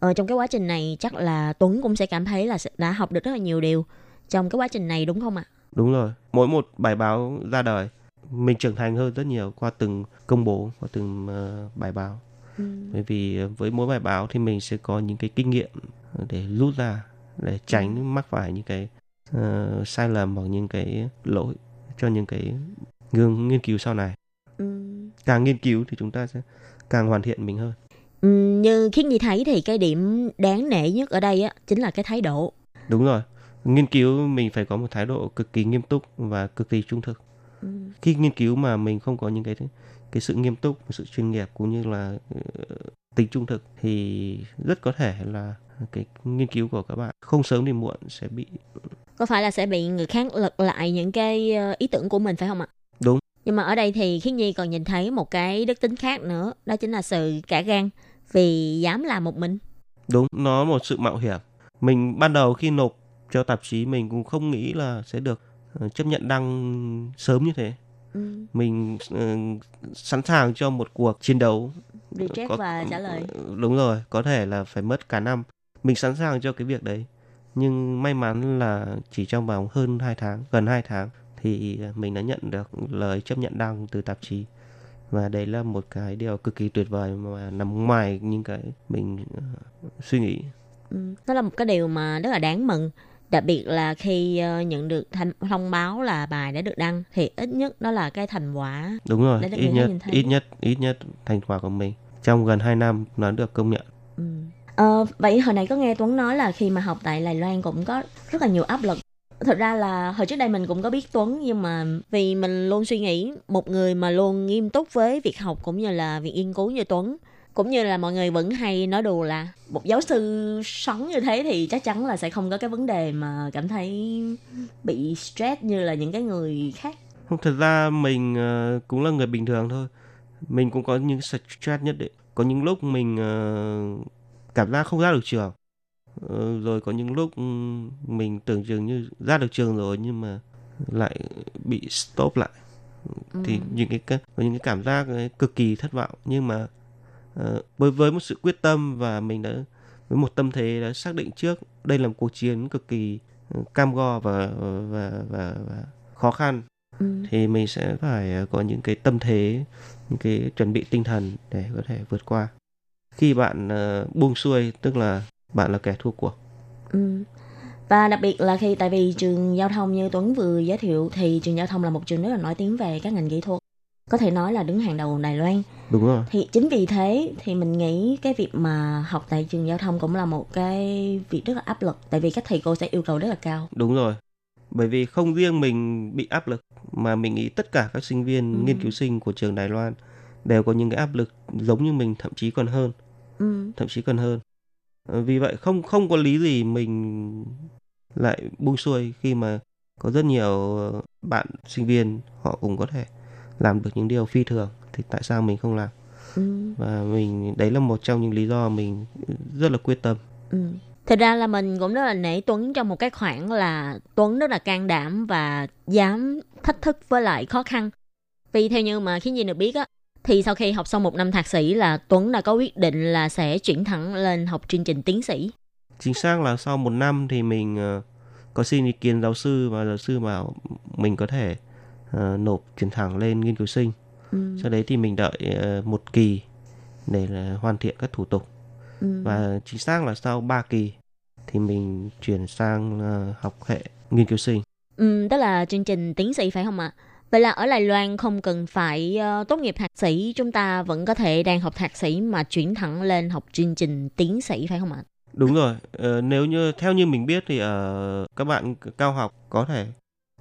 ở trong cái quá trình này chắc là Tuấn cũng sẽ cảm thấy là đã học được rất là nhiều điều trong cái quá trình này đúng không ạ? Đúng rồi. Mỗi một bài báo ra đời, mình trưởng thành hơn rất nhiều qua từng công bố, qua từng ờ, bài báo. Ừ. Bởi vì ờ, với mỗi bài báo thì mình sẽ có những cái kinh nghiệm để rút ra, để tránh mắc phải những cái ờ, sai lầm hoặc những cái lỗi cho những cái nghiên, nghiên cứu sau này. Ừ. Càng nghiên cứu thì chúng ta sẽ càng hoàn thiện mình hơn. Ừ, như khiến Nhi thấy thì cái điểm đáng nể nhất ở đây á chính là cái thái độ. Đúng rồi. Nghiên cứu mình phải có một thái độ cực kỳ nghiêm túc và cực kỳ trung thực. Ừ. Khi nghiên cứu mà mình không có những cái cái sự nghiêm túc, sự chuyên nghiệp cũng như là ờ, tính trung thực thì rất có thể là cái nghiên cứu của các bạn không sớm thì muộn sẽ bị Có phải là sẽ bị người khác lật lại những cái ờ, ý tưởng của mình phải không ạ? Đúng. Nhưng mà ở đây thì Khiến Nhi còn nhìn thấy một cái đức tính khác nữa, đó chính là sự cả gan vì dám làm một mình. đúng nó một sự mạo hiểm. Mình ban đầu khi nộp cho tạp chí mình cũng không nghĩ là sẽ được chấp nhận đăng sớm như thế. Ừ. Mình ờ, sẵn sàng cho một cuộc chiến đấu Reject Có- và trả lời. đúng rồi có thể là phải mất cả năm mình sẵn sàng cho cái việc đấy nhưng may mắn là chỉ trong vòng hơn 2 tháng gần 2 tháng thì mình đã nhận được lời chấp nhận đăng từ tạp chí và đấy là một cái điều cực kỳ tuyệt vời mà nằm ngoài những cái mình ờ, suy nghĩ Ừ. Đó là một cái điều mà rất là đáng mừng. Đặc biệt là khi ờ, nhận được thanh, thông báo là bài đã được đăng thì ít nhất đó là cái thành quả. đúng rồi được ít nhất ít nhất ít nhất thành quả của mình trong gần 2 năm nó được công nhận Ừ. Ờ, vậy hồi nãy có nghe Tuấn nói là khi mà học tại Đài Loan cũng có rất là nhiều áp lực. Thật ra là hồi trước đây mình cũng có biết Tuấn nhưng mà vì mình luôn suy nghĩ một người mà luôn nghiêm túc với việc học cũng như là việc nghiên cứu như Tuấn cũng như là mọi người vẫn hay nói đùa là một giáo sư sống như thế thì chắc chắn là sẽ không có cái vấn đề mà cảm thấy bị stress như là những cái người khác. Không, thật ra mình ờ, cũng là người bình thường thôi. Mình cũng có những stress nhất định. Có những lúc mình ờ, cảm giác không ra được trường. Ờ, rồi có những lúc ừm, mình tưởng chừng như ra được trường rồi nhưng mà lại bị stop lại. Thì những cái có những cái cảm giác cực kỳ thất vọng nhưng mà với với một sự quyết tâm và mình đã với một tâm thế đã xác định trước đây là một cuộc chiến cực kỳ ờ, cam go và và và, và khó khăn Ừ. thì mình sẽ phải ờ, có những cái tâm thế những cái chuẩn bị tinh thần để có thể vượt qua khi bạn ờ, buông xuôi tức là bạn là kẻ thua cuộc Ừ. Và đặc biệt là khi tại vì trường giao thông như Tuấn vừa giới thiệu thì trường giao thông là một trường rất là nổi tiếng về các ngành kỹ thuật. Có thể nói là đứng hàng đầu Đài Loan. đúng rồi Thì chính vì thế thì mình nghĩ cái việc mà học tại trường giao thông cũng là một cái việc rất là áp lực tại vì các thầy cô sẽ yêu cầu rất là cao. đúng rồi bởi vì không riêng mình bị áp lực mà mình nghĩ tất cả các sinh viên Ừ. nghiên cứu sinh của trường Đài Loan đều có những cái áp lực giống như mình thậm chí còn hơn Ừ. thậm chí còn hơn Ờ, vì vậy không không có lý gì mình lại buông xuôi khi mà có rất nhiều ờ, bạn sinh viên họ cũng có thể làm được những điều phi thường thì tại sao mình không làm Ừ. và mình đấy là một trong những lý do mình rất là quyết tâm Ừ. Thật ra là mình cũng rất là nể Tuấn trong một cái khoảng là Tuấn rất là can đảm và dám thách thức với lại khó khăn. Vì theo như mà khiến gì được biết á, thì sau khi học xong một năm thạc sĩ là Tuấn đã có quyết định là sẽ chuyển thẳng lên học chương trình tiến sĩ. chính xác là sau một năm thì mình ờ, có xin ý kiến giáo sư và giáo sư bảo mình có thể ờ, nộp chuyển thẳng lên nghiên cứu sinh Ừ. sau đấy thì mình đợi ờ, một kỳ để là hoàn thiện các thủ tục Ừ. và chính xác là sau 3 kỳ thì mình chuyển sang ờ, học hệ nghiên cứu sinh Ừ, tức là chương trình tiến sĩ phải không ạ? Vậy là ở Đài Loan không cần phải ờ, tốt nghiệp thạc sĩ, chúng ta vẫn có thể đang học thạc sĩ mà chuyển thẳng lên học chương trình tiến sĩ phải không ạ? đúng rồi ờ, nếu như theo như mình biết thì ở các bạn cao học có thể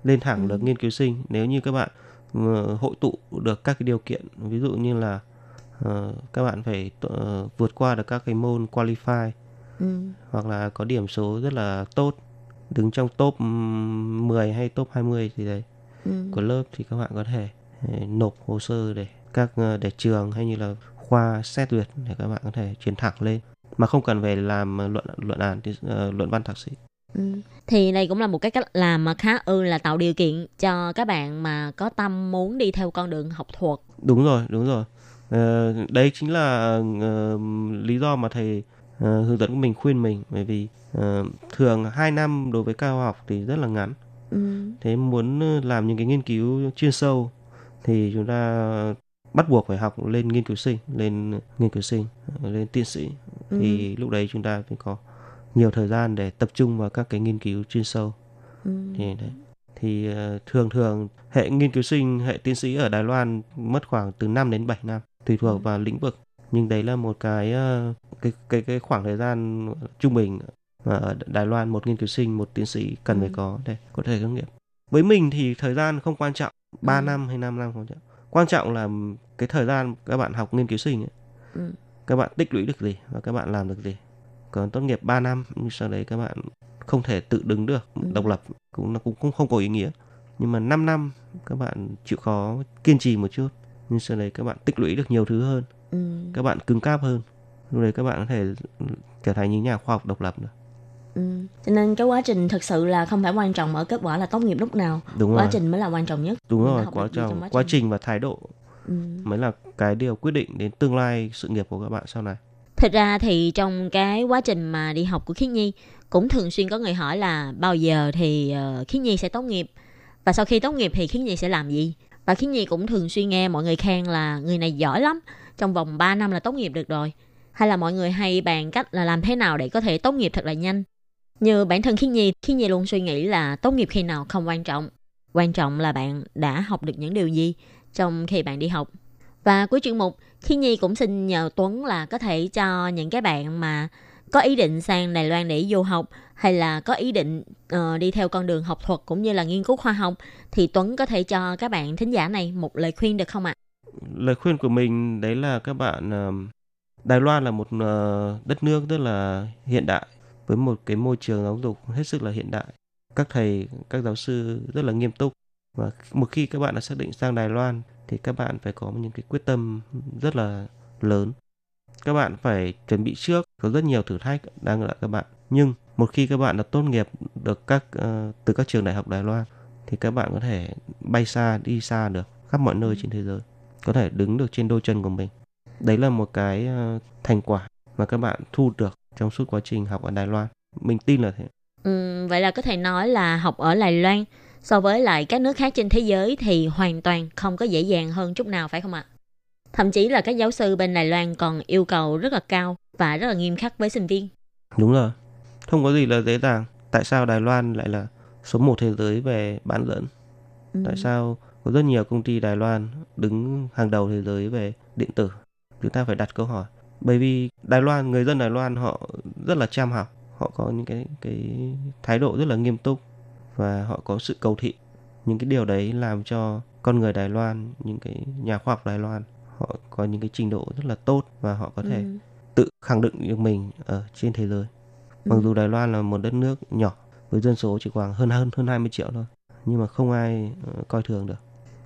lên thẳng Ừ. được nghiên cứu sinh nếu như các bạn ờ, hội tụ được các cái điều kiện ví dụ như là ờ, các bạn phải ờ, vượt qua được các cái môn qualify Ừ. hoặc là có điểm số rất là tốt đứng trong top ừm, 10 hay top 20 gì đấy Ừ. của lớp thì các bạn có thể eh, nộp hồ sơ để các ờ, để trường hay như là khoa xét duyệt để các bạn có thể chuyển thẳng lên mà không cần phải làm luận luận án thì- ờ, luận văn thạc sĩ Ừ. Thì đây cũng là một cái cách làm mà khá ư là tạo điều kiện cho các bạn mà có tâm muốn đi theo con đường học thuật. Đúng rồi, đúng rồi. Ờ, đấy chính là ờ, lý do mà thầy ờ, hướng dẫn của mình khuyên mình bởi vì ờ, thường 2 năm đối với cao học thì rất là ngắn. Ừ. Thế muốn làm những cái nghiên cứu chuyên sâu thì chúng ta bắt buộc phải học lên nghiên cứu sinh, lên nghiên cứu sinh, lên tiến sĩ. Thì lúc đấy chúng ta phải có nhiều thời gian để tập trung vào các cái nghiên cứu chuyên sâu. Ừ. Thì đấy. Thì ờ, thường thường hệ nghiên cứu sinh, hệ tiến sĩ ở Đài Loan mất khoảng từ 5 đến 7 năm tùy thuộc vào lĩnh vực. Nhưng đấy là một cái ờ, cái cái cái khoảng thời gian trung bình mà ở Đài Loan một nghiên cứu sinh, một tiến sĩ cần phải Ừ. có để có thể hướng nghiệp. Với mình thì thời gian không quan trọng, 3 Ừ. năm hay 5 năm không quan trọng. Quan trọng là cái thời gian các bạn học nghiên cứu sinh ấy, Ừ. các bạn tích lũy được gì và các bạn làm được gì. Còn tốt nghiệp 3 năm nhưng sau đấy các bạn không thể tự đứng được, Ừ. độc lập cũng nó cũng cũng không có ý nghĩa. Nhưng mà 5 năm các bạn chịu khó kiên trì một chút nhưng sau đấy các bạn tích lũy được nhiều thứ hơn, Ừ. các bạn cứng cáp hơn. Lúc đấy các bạn có thể trở thành những nhà khoa học độc lập được. Ừ. Cho nên cái quá trình thực sự là không phải quan trọng ở kết quả là tốt nghiệp lúc nào. Đúng quá rồi. trình mới là quan trọng nhất. Đúng Mình rồi, quá trọng quá trình và thái độ Ừ. mới là cái điều quyết định đến tương lai sự nghiệp của các bạn sau này. Thực ra thì trong cái quá trình mà đi học của Khiết Nhi cũng thường xuyên có người hỏi là bao giờ thì uh, Khiết Nhi sẽ tốt nghiệp và sau khi tốt nghiệp thì Khiết Nhi sẽ làm gì? Và Khiết Nhi cũng thường xuyên nghe mọi người khen là người này giỏi lắm, trong vòng 3 năm là tốt nghiệp được rồi. Hay là mọi người hay bàn cách là làm thế nào để có thể tốt nghiệp thật là nhanh. Như bản thân Khiết Nhi, Khiết Nhi luôn suy nghĩ là tốt nghiệp khi nào không quan trọng. Quan trọng là bạn đã học được những điều gì trong khi bạn đi học. Và cuối chuyên mục, khi Nhi cũng xin nhờ Tuấn là có thể cho những cái bạn mà có ý định sang Đài Loan để du học hay là có ý định uh, đi theo con đường học thuật cũng như là nghiên cứu khoa học thì Tuấn có thể cho các bạn thính giả này một lời khuyên được không ạ? Lời khuyên của mình đấy là các bạn uh, Đài Loan là một uh, đất nước rất là hiện đại với một cái môi trường giáo dục hết sức là hiện đại. Các thầy, các giáo sư rất là nghiêm túc và một khi các bạn đã xác định sang Đài Loan thì các bạn phải có những cái quyết tâm rất là lớn. Các bạn phải chuẩn bị trước, có rất nhiều thử thách đang đợi các bạn. Nhưng một khi các bạn đã tốt nghiệp được các ờ, từ các trường đại học Đài Loan thì các bạn có thể bay xa, đi xa được khắp mọi nơi trên thế giới, có thể đứng được trên đôi chân của mình. Đấy là một cái ờ, thành quả mà các bạn thu được trong suốt quá trình học ở Đài Loan. Mình tin là thế. Ừm, vậy là có thể nói là học ở Đài Loan so với lại các nước khác trên thế giới thì hoàn toàn không có dễ dàng hơn chút nào phải không ạ? Thậm chí là các giáo sư bên Đài Loan còn yêu cầu rất là cao và rất là nghiêm khắc với sinh viên. Đúng rồi. Không có gì là dễ dàng. Tại sao Đài Loan lại là số một thế giới về bán dẫn? Ừm. Tại sao có rất nhiều công ty Đài Loan đứng hàng đầu thế giới về điện tử? Chúng ta phải đặt câu hỏi. Bởi vì Đài Loan, người dân Đài Loan họ rất là chăm học, họ có những cái cái thái độ rất là nghiêm túc và họ có sự cầu thị. Những cái điều đấy làm cho con người Đài Loan, những cái nhà khoa học Đài Loan họ có những cái trình độ rất là tốt và họ có thể Ừm. tự khẳng định được mình ở trên thế giới. Mặc Ừ. dù Đài Loan là một đất nước nhỏ với dân số chỉ khoảng hơn hơn hơn 20 triệu thôi, nhưng mà không ai ờ, coi thường được.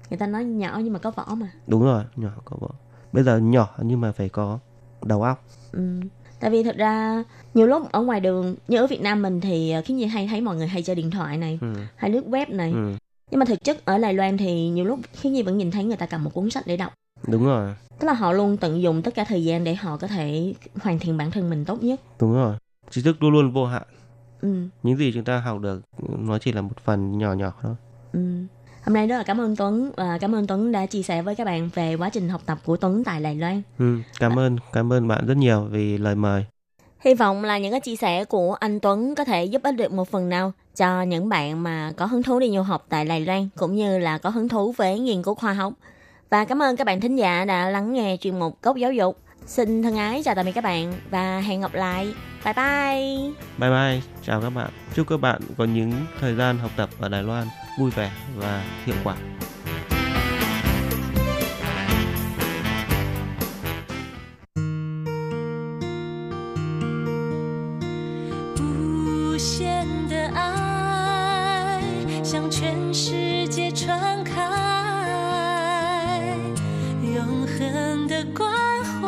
Người ta nói nhỏ nhưng mà có vỏ mà. Đúng rồi, nhỏ có vợ. Bây giờ nhỏ nhưng mà phải có đầu óc. Ừ. Tại vì thật ra nhiều lúc ở ngoài đường như ở Việt Nam mình thì ờ, khiến gì hay thấy mọi người hay chơi điện thoại này, Ừ. hay lướt web này. Ừ. Nhưng mà thực chất ở Đài Loan thì nhiều lúc khiến gì vẫn nhìn thấy người ta cầm một cuốn sách để đọc. Đúng rồi, Tức là họ luôn tận dụng tất cả thời gian để họ có thể hoàn thiện bản thân mình tốt nhất. đúng rồi. Trí thức luôn luôn vô hạn. Ừ. Những gì chúng ta học được nó chỉ là một phần nhỏ nhỏ thôi. Ừ. Hôm nay rất là cảm ơn Tuấn và cảm ơn Tuấn đã chia sẻ với các bạn về quá trình học tập của Tuấn tại Đài Loan. Ừ. Cảm ơn, cảm ơn bạn rất nhiều vì lời mời. Hy vọng là những cái chia sẻ của anh Tuấn có thể giúp ích được một phần nào cho những bạn mà có hứng thú đi du học tại Đài Loan cũng như là có hứng thú với nghiên cứu khoa học. Và cảm ơn các bạn thính giả đã lắng nghe chuyên mục Góc Giáo dục. Xin thân ái chào tạm biệt các bạn và hẹn gặp lại. Bye bye! Bye bye, chào các bạn. Chúc các bạn có những thời gian học tập ở Đài Loan 不会呗我们又无限的爱向全世界传开永恒的关怀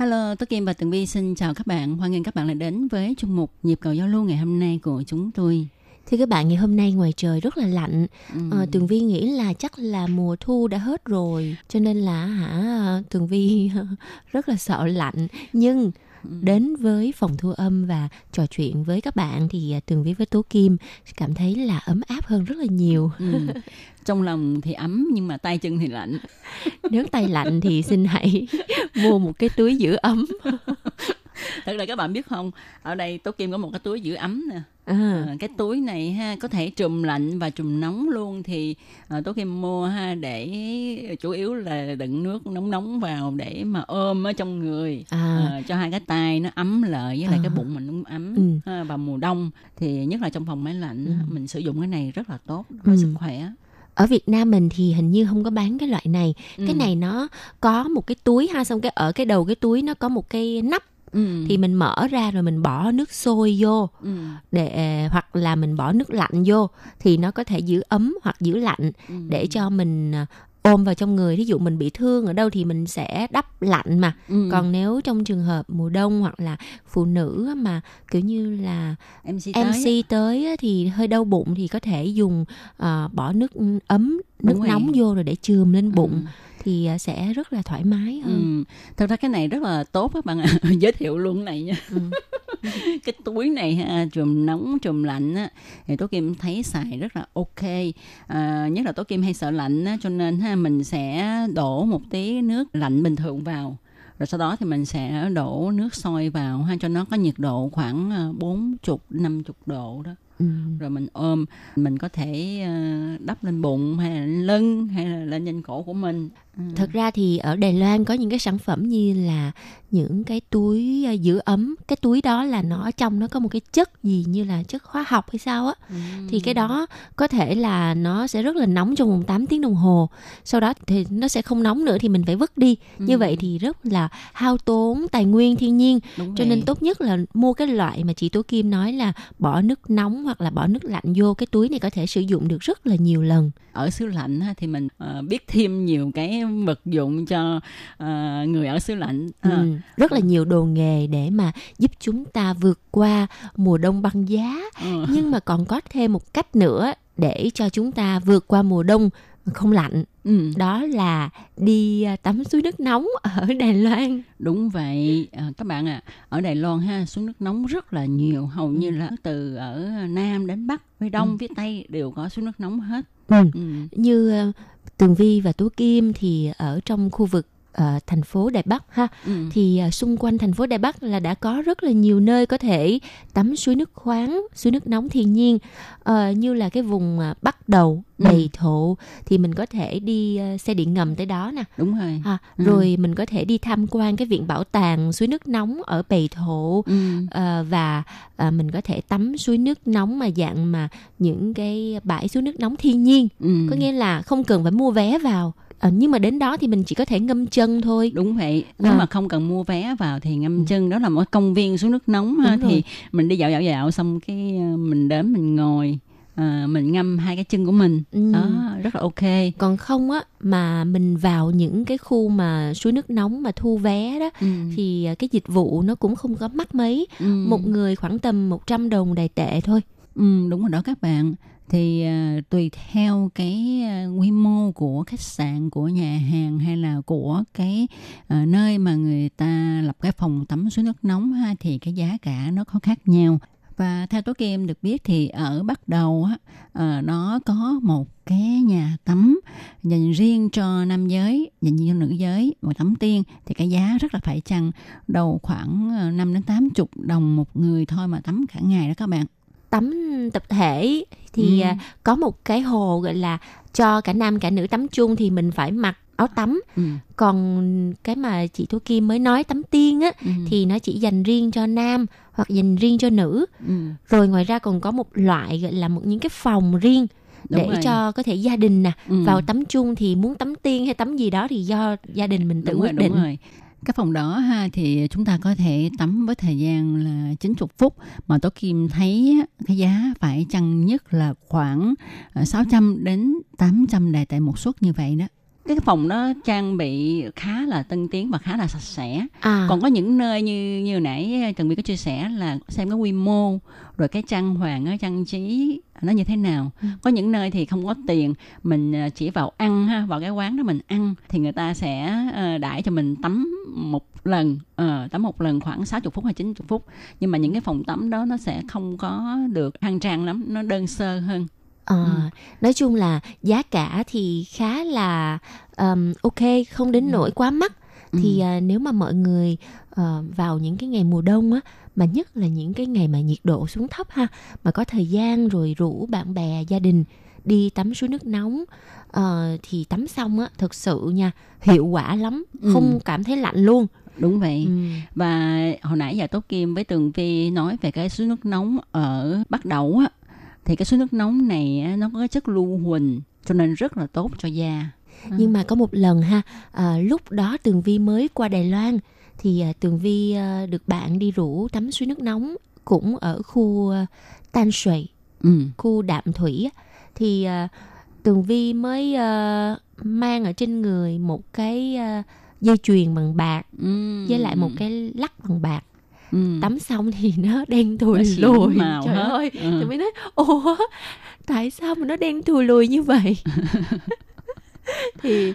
Hello, Tố Kim và Tường Vi xin chào các bạn. Hoan nghênh các bạn lại đến với chuyên mục Nhịp cầu giao lưu ngày hôm nay của chúng tôi. Thưa các bạn, ngày hôm nay ngoài trời rất là lạnh. Ừ. Ờ, Tường Vi nghĩ là chắc là mùa thu đã hết rồi. Cho nên là hả Tường Vi [laughs] rất là sợ lạnh. Nhưng. Đến với phòng thu âm và trò chuyện với các bạn thì à, Tường Vi với Tố Kim cảm thấy là ấm áp hơn rất là nhiều. Ừ. Trong lòng thì ấm nhưng mà tay chân thì lạnh. Nếu tay lạnh thì xin hãy mua một cái túi giữ ấm. [laughs] [laughs] Thật là các bạn biết không, ở đây Tố Kim có một cái túi giữ ấm nè. À, À, cái túi này ha có thể trùm lạnh và trùm nóng luôn thì à, Tố Kim mua ha để chủ yếu là đựng nước nóng nóng vào để mà ôm ở trong người à, à, cho hai cái tay nó ấm lợi với lại À. cái bụng mình cũng ấm Ừ. ha, vào mùa đông thì nhất là trong phòng máy lạnh Ừ. mình sử dụng cái này rất là tốt với Ừ. sức khỏe ở Việt Nam mình thì hình như không có bán cái loại này. Ừ. Cái này nó có một cái túi ha, xong cái ở cái đầu cái túi nó có một cái nắp ừ. thì mình mở ra rồi mình bỏ nước sôi vô ừ. để hoặc là mình bỏ nước lạnh vô thì nó có thể giữ ấm hoặc giữ lạnh Ừ. để cho mình à, ôm vào trong người. Ví dụ mình bị thương ở đâu thì mình sẽ đắp lạnh mà. ừ. Còn nếu trong trường hợp mùa đông hoặc là phụ nữ mà kiểu như là MC tới MC tới thì hơi đau bụng thì có thể dùng à, bỏ nước ấm nước Đúng rồi. nóng vô rồi để chườm lên bụng Ừ. thì à, sẽ rất là thoải mái hơn. Ừ. Thật ra cái này rất là tốt các bạn ạ. [laughs] Giới thiệu luôn này nha. Ừ. [laughs] cái túi này ha, trùm nóng, trùm lạnh á, thì Tố Kim thấy xài rất là ok. À, nhất là Tố Kim hay sợ lạnh á, cho nên ha mình sẽ đổ một tí nước lạnh bình thường vào. Rồi sau đó thì mình sẽ đổ nước sôi vào ha cho nó có nhiệt độ khoảng à, 40 50 độ đó. Ừ. Rồi mình ôm, mình có thể à, đắp lên bụng hay là lên lưng hay là lên trên cổ của mình. Ừ. Thật ra thì ở Đài Loan có những cái sản phẩm như là những cái túi à, giữ ấm, cái túi đó là nó trong nó có một cái chất gì như là chất hóa học hay sao á Ừ. thì cái đó có thể là nó sẽ rất là nóng trong vòng 8 tiếng đồng hồ. Sau đó thì nó sẽ không nóng nữa thì mình phải vứt đi. Như Ừ. vậy thì rất là hao tốn tài nguyên thiên nhiên. Đúng Cho vậy. nên tốt nhất là mua cái loại mà chị Tố Kim nói là bỏ nước nóng hoặc là bỏ nước lạnh vô cái túi này có thể sử dụng được rất là nhiều lần. ở xứ lạnh thì mình ờ, biết thêm nhiều cái vật dụng cho ờ, người ở xứ lạnh. Ừ, rất là nhiều đồ nghề để mà giúp chúng ta vượt qua mùa đông băng giá Ừ. nhưng mà còn có thêm một cách nữa để cho chúng ta vượt qua mùa đông không lạnh Ừ, đó là đi à, tắm suối nước nóng ở Đài Loan đúng vậy Ờ, các bạn ạ ở Đài Loan ha xuống nước nóng rất là nhiều hầu Ừ. như là từ ở Nam đến Bắc phía Đông phía Tây đều có xuống nước nóng hết ừ. ừ. như à, Tường Vi và Tú Kim thì ở trong khu vực à, thành phố Đài Bắc ha Ừ. thì à, xung quanh thành phố Đài Bắc là đã có rất là nhiều nơi có thể tắm suối nước khoáng, suối nước nóng thiên nhiên Ờ, như là cái vùng à, Bắc Đầu, Ừ. Đầy Thụ thì mình có thể đi à, xe điện ngầm tới đó nè. đúng rồi À, Ừ. rồi mình có thể đi tham quan cái viện bảo tàng suối nước nóng ở Bầy Thổ ừ. Ờ, và à, mình có thể tắm suối nước nóng mà dạng mà những cái bãi suối nước nóng thiên nhiên Ừ. có nghĩa là không cần phải mua vé vào Ờ, nhưng mà đến đó thì mình chỉ có thể ngâm chân thôi đúng vậy nếu À. mà không cần mua vé vào thì ngâm chân đó là một công viên xuống nước nóng ha Đúng rồi. thì mình đi dạo dạo dạo xong cái ờ, mình đến mình ngồi ờ, mình ngâm hai cái chân của mình Ừ. đó rất là ok còn không á mà mình vào những cái khu mà suối nước nóng mà thu vé đó ừ. thì à, cái dịch vụ nó cũng không có mắc mấy Ừ. một người khoảng tầm 100 đồng đài tệ thôi Ừ, đúng rồi đó các bạn thì uh, tùy theo cái uh, quy mô của khách sạn của nhà hàng hay là của cái uh, nơi mà người ta lập cái phòng tắm suối nước nóng ha thì cái giá cả nó có khác nhau. Và theo tố kim được biết thì ở bắt đầu á nó có một cái nhà tắm dành riêng cho nam giới dành cho nữ giới một tắm tiên. Thì cái giá rất là phải chăng đầu khoảng 5 đến 80 đồng một người thôi mà tắm cả ngày đó các bạn tắm tập thể thì Ừ. à, có một cái hồ gọi là cho cả nam cả nữ tắm chung thì mình phải mặc áo tắm Ừ. còn cái mà chị Thu Kim mới nói tắm tiên á Ừ. thì nó chỉ dành riêng cho nam hoặc dành riêng cho nữ Ừ. rồi ngoài ra còn có một loại gọi là một những cái phòng riêng Đúng để rồi. cho có thể gia đình nè Ừ. vào tắm chung thì muốn tắm tiên hay tắm gì đó thì do gia đình mình tự đúng quyết rồi, định đúng rồi. Cái phòng đó ha, thì chúng ta có thể tắm với thời gian là 90 phút mà Tố Kim thấy cái giá phải chăng nhất là khoảng ờ, 600 đến 800 đài tại một suất như vậy đó. Cái phòng đó trang bị khá là tân tiến và khá là sạch sẽ. à Còn có những nơi như như nãy Trần Vy có chia sẻ là xem cái quy mô rồi cái trang hoàng á, trang trí nó như thế nào. Ừ. Có những nơi thì không có tiền, mình à, chỉ vào ăn ha, vào cái quán đó mình ăn thì người ta sẽ ờ, đãi cho mình tắm một lần, ờ, tắm một lần khoảng 60 phút hay 90 phút. Nhưng mà những cái phòng tắm đó nó sẽ không có được khang trang lắm, nó đơn sơ hơn. Ờ, Ừ. nói chung là giá cả thì khá là um, ok không đến Ừ. nỗi quá mắc thì Ừ. à, nếu mà mọi người ờ, vào những cái ngày mùa đông á mà nhất là những cái ngày mà nhiệt độ xuống thấp ha mà có thời gian rồi rủ bạn bè gia đình đi tắm suối nước nóng ờ, thì tắm xong á thực sự nha hiệu quả lắm Ừ. không cảm thấy lạnh luôn Đúng vậy. ừ. Và hồi nãy giờ Tốt Kim với Tường Vi nói về cái suối nước nóng ở Bắc Đẩu á thì cái suối nước nóng này nó có cái chất lưu huỳnh cho nên rất là tốt cho da. nhưng mà có một lần ha à, lúc đó tường vi mới qua đài loan thì à, tường vi à, được bạn đi rủ tắm suối nước nóng cũng ở khu à, tan sủy Ừ. khu đạm thủy thì à, tường vi mới à, mang ở trên người một cái à, dây chuyền bằng bạc Ừ. với lại một cái lắc bằng bạc ừ. tắm xong thì nó đen thùi Nó lùi màu trời hết. ơi Ừ. thì mới nói ủa tại sao mà nó đen thùi lùi như vậy [laughs] thì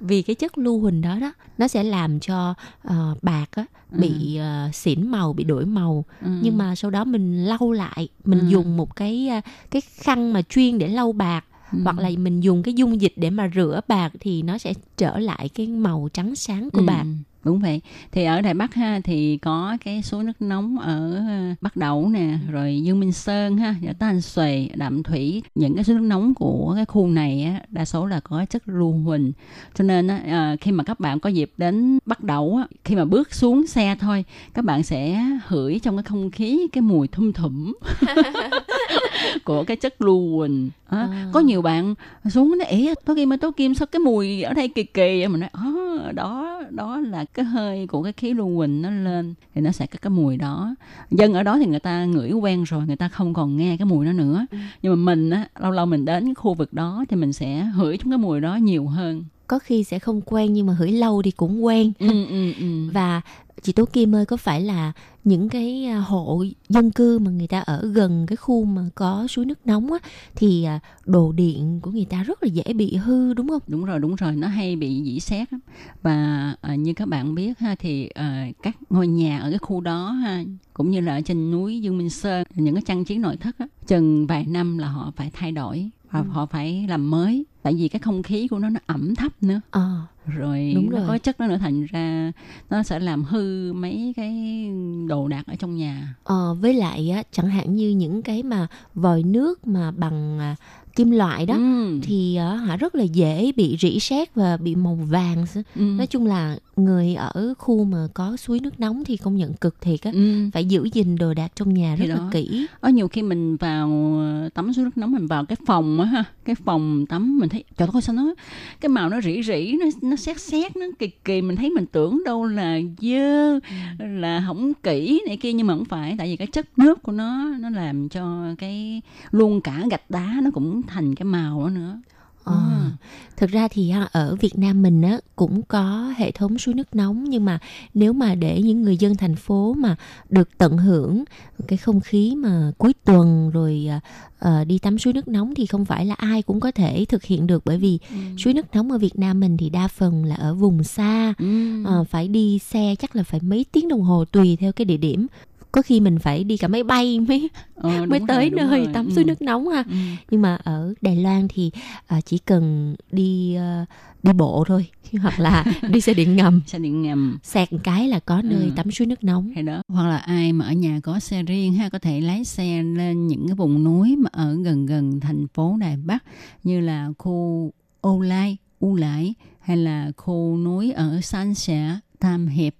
vì cái chất lưu huỳnh đó đó nó sẽ làm cho ờ, bạc á bị ờ, xỉn màu bị đổi màu Ừ. nhưng mà sau đó mình lau lại mình Ừ. dùng một cái ờ, cái khăn mà chuyên để lau bạc Ừ. hoặc là mình dùng cái dung dịch để mà rửa bạc thì nó sẽ trở lại cái màu trắng sáng của Ừ, bạc Đúng vậy. Thì ở Đài Bắc ha thì có cái suối nước nóng ở ờ, Bắc Đẩu nè, rồi Dương Minh Sơn ha, và Tan Xuề, Đạm Thủy. Những cái suối nước nóng của cái khu này á, đa số là có chất lưu huỳnh. Cho nên á, ờ, khi mà các bạn có dịp đến Bắc Đẩu á, khi mà bước xuống xe thôi, các bạn sẽ hửi trong cái không khí cái mùi thum thủm [laughs] của cái chất lưu huỳnh. Á, À. Có nhiều bạn xuống nó ỉ tố kim ơi tố kim sao cái mùi ở đây kỳ kỳ vậy?" mình nói "Ờ, đó đó là cái hơi của cái khí lưu huỳnh nó lên thì nó sẽ có cái mùi đó. Dân ở đó thì người ta ngửi quen rồi người ta không còn nghe cái mùi đó nữa. Nhưng mà mình á lâu lâu mình đến cái khu vực đó thì mình sẽ hửi trong cái mùi đó nhiều hơn có khi sẽ không quen nhưng mà hửi lâu thì cũng quen ừ, ừ, ừ. và chị Tố Kim ơi có phải là những cái à, hộ dân cư mà người ta ở gần cái khu mà có suối nước nóng á thì à, đồ điện của người ta rất là dễ bị hư đúng không? đúng rồi đúng rồi nó hay bị dỉ lắm và à, như các bạn biết ha thì à, các ngôi nhà ở cái khu đó ha cũng như là ở trên núi Dương Minh Sơn những cái trang trí nội thất á, chừng vài năm là họ phải thay đổi và Ừ. họ phải làm mới tại vì cái không khí của nó nó ẩm thấp nữa Ờ rồi Đúng nó rồi. có chất đó nữa thành ra nó sẽ làm hư mấy cái đồ đạc ở trong nhà Ờ, với lại á, chẳng hạn như những cái mà vòi nước mà bằng à, kim loại đó Ừ. thì á, hả rất là dễ bị rỉ sét và bị màu vàng. Ừ. Nói chung là người ở khu mà có suối nước nóng thì công nhận cực thiệt á. Ừ. Phải giữ gìn đồ đạc trong nhà Thì rất đó. là kỹ. Ở nhiều khi mình vào ờ, tắm suối nước nóng mình vào cái phòng á ha, cái phòng tắm mình thấy trời ơi sao nó cái màu nó rỉ rỉ nó nó xét xét nó kỳ kỳ mình thấy mình tưởng đâu là dơ là không kỹ này kia nhưng mà không phải tại vì cái chất nước của nó nó làm cho cái luôn cả gạch đá nó cũng thành cái màu đó nữa. Ờ. Thực ra thì ở Việt Nam mình á cũng có hệ thống suối nước nóng nhưng mà nếu mà để những người dân thành phố mà được tận hưởng cái không khí mà cuối tuần rồi à, ờ, đi tắm suối nước nóng thì không phải là ai cũng có thể thực hiện được bởi vì suối nước nóng ở Việt Nam mình thì đa phần là ở vùng xa Ừ. Ờ, phải đi xe chắc là phải mấy tiếng đồng hồ tùy theo cái địa điểm có khi mình phải đi cả máy bay mới đúng mới tới nơi rồi. tắm Ừ. suối nước nóng ha Ừ. nhưng mà ở Đài Loan thì à, chỉ cần đi à, đi bộ thôi [laughs] hoặc là đi xe điện ngầm xe điện ngầm một cái là có nơi Ừ. tắm suối nước nóng hay đó hoặc là ai mà ở nhà có xe riêng ha có thể lái xe lên những cái vùng núi mà ở gần gần thành phố Đài Bắc như là khu Âu Lai, U Lại hay là khu núi ở San Sẻ, Tam Hiệp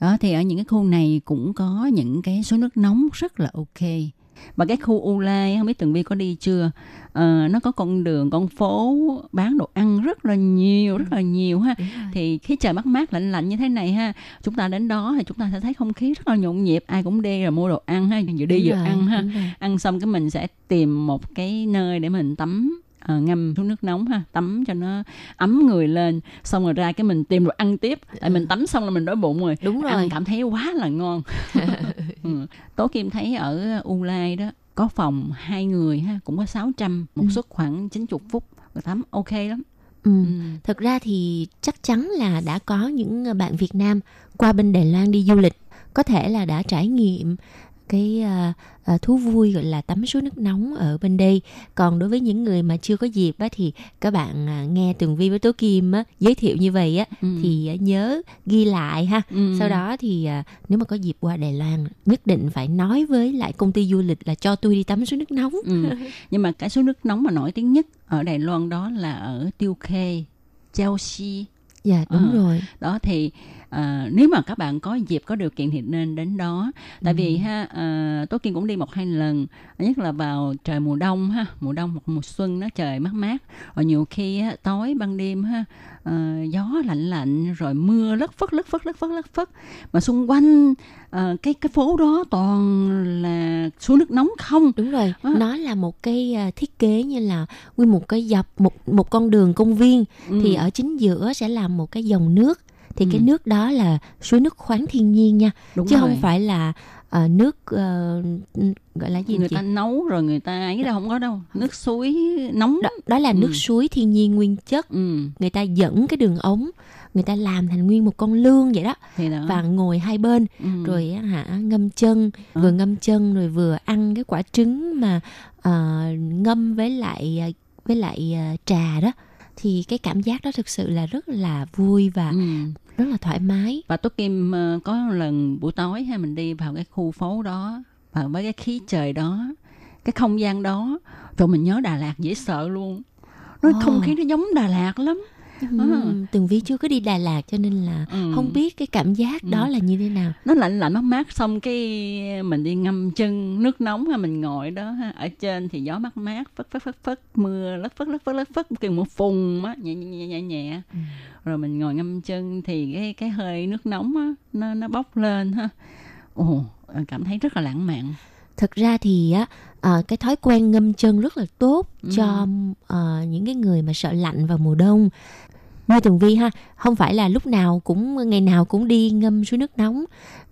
đó thì ở những cái khu này cũng có những cái số nước nóng rất là ok. Và cái khu U Lai không biết Tường Vi có đi chưa? Ờ, nó có con đường con phố bán đồ ăn rất là nhiều rất là nhiều ha. Thì khi trời mát mát lạnh lạnh như thế này ha. Chúng ta đến đó thì chúng ta sẽ thấy không khí rất là nhộn nhịp. Ai cũng đi rồi mua đồ ăn ha. Vừa đi vừa ăn ha. ăn xong cái mình sẽ tìm một cái nơi để mình tắm ờ, ngâm xuống nước nóng ha tắm cho nó ấm người lên xong rồi ra cái mình tìm đồ ăn tiếp tại mình tắm xong là mình đói bụng rồi Đúng rồi. ăn cảm thấy quá là ngon [laughs] ừ. tố kim thấy ở u lai đó có phòng hai người ha cũng có 600 một Ừ. suất khoảng 90 phút rồi tắm ok lắm Ừ. Thực ra thì chắc chắn là đã có những bạn Việt Nam qua bên Đài Loan đi du lịch có thể là đã trải nghiệm cái à, à, thú vui gọi là tắm suối nước nóng ở bên đây. Còn đối với những người mà chưa có dịp á, thì các bạn à, nghe Tường Vi với Tố Kim á, giới thiệu như vậy á Ừ. thì à, nhớ ghi lại ha. Ừ. Sau đó thì à, nếu mà có dịp qua Đài Loan nhất định phải nói với lại công ty du lịch là cho tôi đi tắm suối nước nóng. ừ. [laughs] nhưng mà cái số nước nóng mà nổi tiếng nhất ở Đài Loan đó là ở Tiêu Khê Chelsea Dạ đúng Ờ. rồi. đó thì à, nếu mà các bạn có dịp có điều kiện thì nên đến đó. Tại vì ha à, tố kim cũng đi một hai lần nhất là vào trời mùa đông ha mùa đông hoặc mùa xuân nó trời mát mát. Rồi nhiều khi á, tối ban đêm ha à, gió lạnh lạnh rồi mưa lất phất lất phất lất phất lất phất. Mà xung quanh à, cái cái phố đó toàn là suối nước nóng không. Đúng rồi, Á. nó là một cái à, thiết kế như là nguyên một cái dọc một một con đường công viên. Ừ. thì ở chính giữa sẽ là một cái dòng nước thì cái Ừ. nước đó là suối nước khoáng thiên nhiên nha Đúng chứ rồi. không phải là à, nước ờ, gọi là gì người chị? ta nấu rồi người ta ấy đâu không có đâu nước suối nóng đó, đó là nước Ừ. suối thiên nhiên nguyên chất ừ, người ta dẫn cái đường ống người ta làm thành nguyên một con lương vậy đó thì đó và ngồi hai bên ừ. rồi hả ngâm chân Ờ. vừa ngâm chân rồi vừa ăn cái quả trứng mà ờ, ngâm với lại với lại ờ, trà đó thì cái cảm giác đó thực sự là rất là vui và ừ. rất là thoải mái và Tố Kim ờ, có lần buổi tối ha mình đi vào cái khu phố đó và với cái khí trời đó cái không gian đó rồi mình nhớ Đà Lạt dễ sợ luôn nó Ồ. không khí nó giống Đà Lạt lắm Ừm, Tường Vi chưa có đi Đà Lạt cho nên là Ừ. không biết cái cảm giác đó là như thế nào. Nó lạnh lạnh mát mát xong cái mình đi ngâm chân nước nóng ha mình ngồi đó ha ở trên thì gió mát mát phất phất phất phất mưa lất phất lất phất lất phất kiểu mưa phùn á nhẹ nhẹ nhẹ nhẹ rồi mình ngồi ngâm chân thì cái cái hơi nước nóng á nó nó bốc lên ha. Ồ cảm thấy rất là lãng mạn. Thực ra thì á à, cái thói quen ngâm chân rất là tốt Ừ. cho à, những cái người mà sợ lạnh vào mùa đông như tường vi ha không phải là lúc nào cũng ngày nào cũng đi ngâm suối nước nóng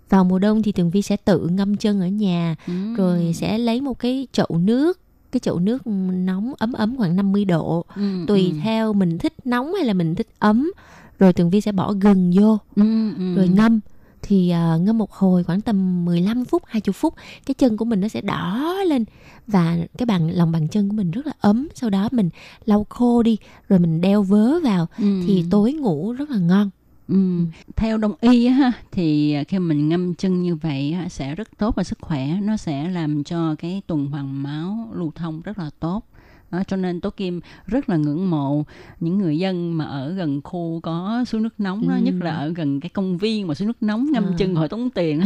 vào mùa đông thì tường vi sẽ tự ngâm chân ở nhà Ừ. rồi sẽ lấy một cái chậu nước cái chậu nước nóng ấm ấm khoảng 50 độ Ừ, tùy ừ. theo mình thích nóng hay là mình thích ấm rồi tường vi sẽ bỏ gừng vô Ừ, ừ. rồi ngâm thì à, ngâm một hồi khoảng tầm 15 phút 20 phút cái chân của mình nó sẽ đỏ lên và cái bàn lòng bàn chân của mình rất là ấm sau đó mình lau khô đi rồi mình đeo vớ vào Ừ. thì tối ngủ rất là ngon Ừ. Theo đông y ha, thì khi mình ngâm chân như vậy sẽ rất tốt cho sức khỏe. Nó sẽ làm cho cái tuần hoàn máu lưu thông rất là tốt. Đó, cho nên Tố Kim rất là ngưỡng mộ những người dân mà ở gần khu có suối nước nóng đó, Ừ. nhất là ở gần cái công viên mà suối nước nóng ngâm À. chân hồi tốn tiền.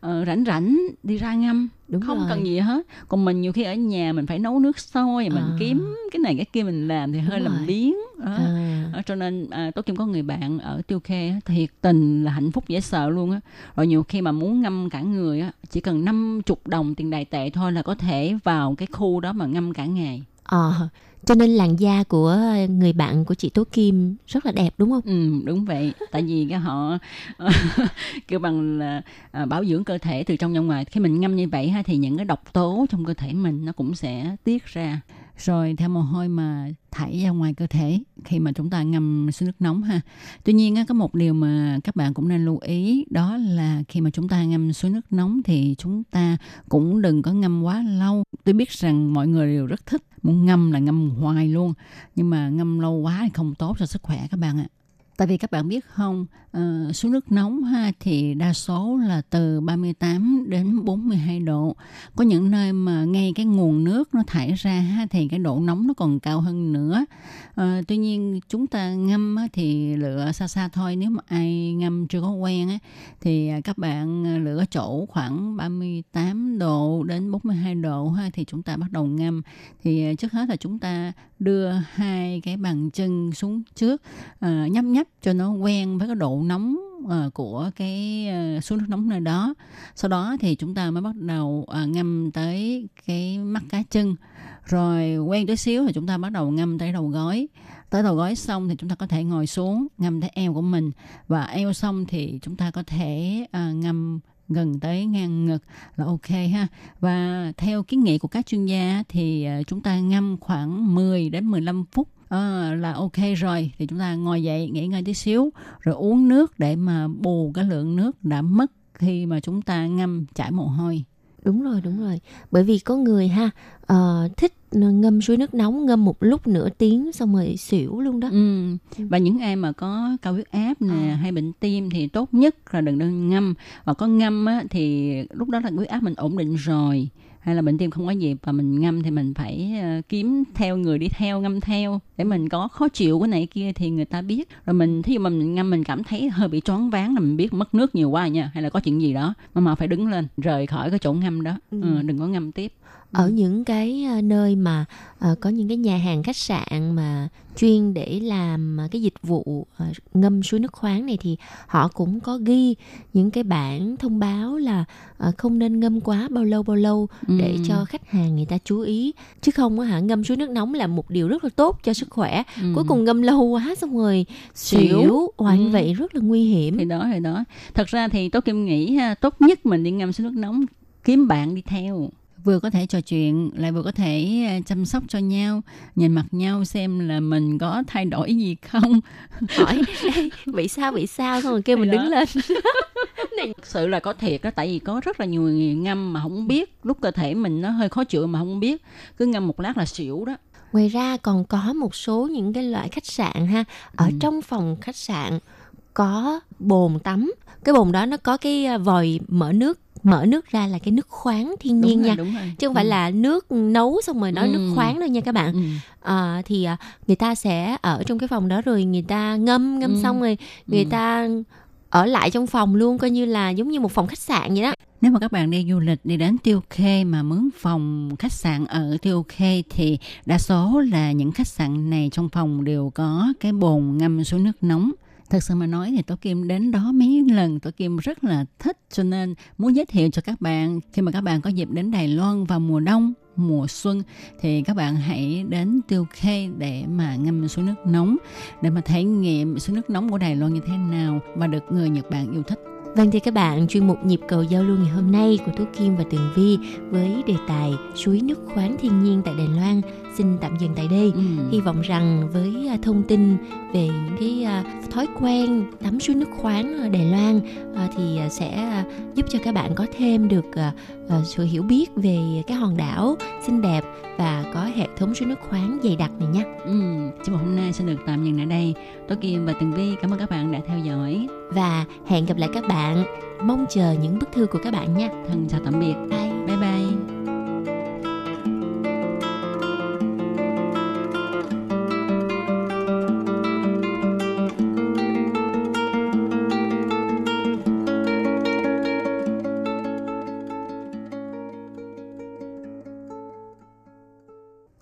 Ờ, rảnh rảnh đi ra ngâm đúng không rồi. cần gì hết còn mình nhiều khi ở nhà mình phải nấu nước sôi mình À. kiếm cái này cái kia mình làm thì hơi Đúng làm rồi. biếng đó. À. Ờ, cho nên à, Tố Kim có người bạn ở Tiêu Khê á, thiệt tình là hạnh phúc dễ sợ luôn á rồi nhiều khi mà muốn ngâm cả người á chỉ cần 50 đồng tiền đài tệ thôi là có thể vào cái khu đó mà ngâm cả ngày Ờ, cho nên làn da của người bạn của chị Tố Kim rất là đẹp đúng không? Ừ, đúng vậy. Tại vì cái họ [laughs] kêu bằng là à, bảo dưỡng cơ thể từ trong ra ngoài. Khi mình ngâm như vậy ha thì những cái độc tố trong cơ thể mình nó cũng sẽ tiết ra. Rồi theo mồ hôi mà thải ra ngoài cơ thể khi mà chúng ta ngâm suối nước nóng ha. Tuy nhiên á, có một điều mà các bạn cũng nên lưu ý đó là khi mà chúng ta ngâm suối nước nóng thì chúng ta cũng đừng có ngâm quá lâu. Tôi biết rằng mọi người đều rất thích muốn ngâm là ngâm hoài luôn nhưng mà ngâm lâu quá thì không tốt cho sức khỏe các bạn ạ. Tại vì các bạn biết không, ờ, uh, suối nước nóng ha thì đa số là từ 38 đến 42 độ. Có những nơi mà ngay cái nguồn nước nó thải ra ha thì cái độ nóng nó còn cao hơn nữa. Uh, tuy nhiên chúng ta ngâm á, thì lựa xa xa thôi. Nếu mà ai ngâm chưa có quen á, thì à, các bạn à, lựa chỗ khoảng 38 độ đến 42 độ ha thì chúng ta bắt đầu ngâm. Thì à, trước hết là chúng ta đưa hai cái bàn chân xuống trước uh, nhấp nhấp cho nó quen với cái độ nóng uh, của cái uh, suối nước nóng nơi đó. Sau đó thì chúng ta mới bắt đầu uh, ngâm tới cái mắt cá chân. Rồi quen chút xíu thì chúng ta bắt đầu ngâm tới đầu gối tới đầu gối xong thì chúng ta có thể ngồi xuống ngâm tới eo của mình. Và eo xong thì chúng ta có thể uh, ngâm gần tới ngang ngực là ok ha. Và theo kiến nghị của các chuyên gia thì chúng ta ngâm khoảng 10 đến 15 phút à, là ok rồi. Thì chúng ta ngồi dậy nghỉ ngơi tí xíu rồi uống nước để mà bù cái lượng nước đã mất khi mà chúng ta ngâm chảy mồ hôi. Đúng rồi đúng rồi. Bởi vì có người ha uh, thích ngâm suối nước nóng ngâm một lúc nửa tiếng xong rồi xỉu luôn đó. Ừ. và những ai mà có cao huyết áp nè à. hay bệnh tim thì tốt nhất là đừng nên ngâm. Và có ngâm á, thì lúc đó là huyết áp mình ổn định rồi hay là bệnh tim không có gì và mình ngâm thì mình phải uh, kiếm theo người đi theo ngâm theo để mình có khó chịu cái này kia thì người ta biết. Rồi mình thí dụ mà mình ngâm mình cảm thấy hơi bị choáng váng là mình biết mất nước nhiều quá nha hay là có chuyện gì đó mà mà phải đứng lên rời khỏi cái chỗ ngâm đó. Ừ. Ừ, đừng có ngâm tiếp ở những cái ờ, nơi mà uh, có những cái nhà hàng khách sạn mà chuyên để làm cái dịch vụ uh, ngâm suối nước khoáng này thì họ cũng có ghi những cái bản thông báo là uh, không nên ngâm quá bao lâu bao lâu ừ. để cho khách hàng người ta chú ý. Chứ không á hả ngâm suối nước nóng là một điều rất là tốt cho sức khỏe. Ừ. cuối cùng ngâm lâu quá xong rồi xỉu hoạn ừ. vậy rất là nguy hiểm. Thì đó thì đó. Thật ra thì tôi kim nghĩ ha, tốt nhất mình đi ngâm suối nước nóng kiếm bạn đi theo vừa có thể trò chuyện lại vừa có thể à, chăm sóc cho nhau nhìn mặt nhau xem là mình có thay đổi gì không? [laughs] Hỏi [laughs] bị sao bị sao? Xong rồi kêu mình đứng lên. [laughs] Này sự là có thiệt đó tại vì có rất là nhiều người ngâm mà không biết. Lúc cơ thể mình nó hơi khó chịu mà không biết. Cứ ngâm một lát là xỉu đó. Ngoài ra còn có một số những cái loại khách sạn ha. Ở ừ. trong phòng khách sạn có bồn tắm cái bồn đó nó có cái à, vòi mở nước mở nước ra là cái nước khoáng thiên nhiên đúng nha rồi, đúng rồi. chứ không ừ. phải là nước nấu xong rồi nói ừ. nước khoáng đâu nha các bạn ừ. à, thì à, người ta sẽ ở trong cái phòng đó rồi người ta ngâm ngâm ừ. xong rồi người ừ. ta ở lại trong phòng luôn coi như là giống như một phòng khách sạn vậy đó nếu mà các bạn đi du lịch đi đến Tiêu Khê mà mướn phòng khách sạn ở Tiêu Khê thì đa số là những khách sạn này trong phòng đều có cái bồn ngâm suối nước nóng thật sự mà nói thì Tố Kim đến đó mấy lần Tố Kim rất là thích cho nên muốn giới thiệu cho các bạn khi mà các bạn có dịp đến Đài Loan vào mùa đông mùa xuân thì các bạn hãy đến Tiêu Khê để mà ngâm suối nước nóng để mà trải nghiệm suối nước nóng của Đài Loan như thế nào và được người Nhật Bản yêu thích. Vâng thưa các bạn, chuyên mục nhịp cầu giao lưu ngày hôm nay của Tú Kim và Tường Vi với đề tài suối nước khoáng thiên nhiên tại Đài Loan xin tạm dừng tại đây. Ừ. Hy vọng rằng với à, thông tin về những cái à, thói quen tắm suối nước khoáng ở Đài Loan à, thì sẽ giúp cho các bạn có thêm được sự hiểu biết về cái hòn đảo xinh đẹp và có hệ thống suối nước khoáng dày đặc này nhé. Ừ, chương hôm nay sẽ được tạm dừng tại đây. Tôi Kim và Tường Vi cảm ơn các bạn đã theo dõi và hẹn gặp lại các bạn. Mong chờ những bức thư của các bạn nha. Thân chào tạm biệt. Bye. Bye bye.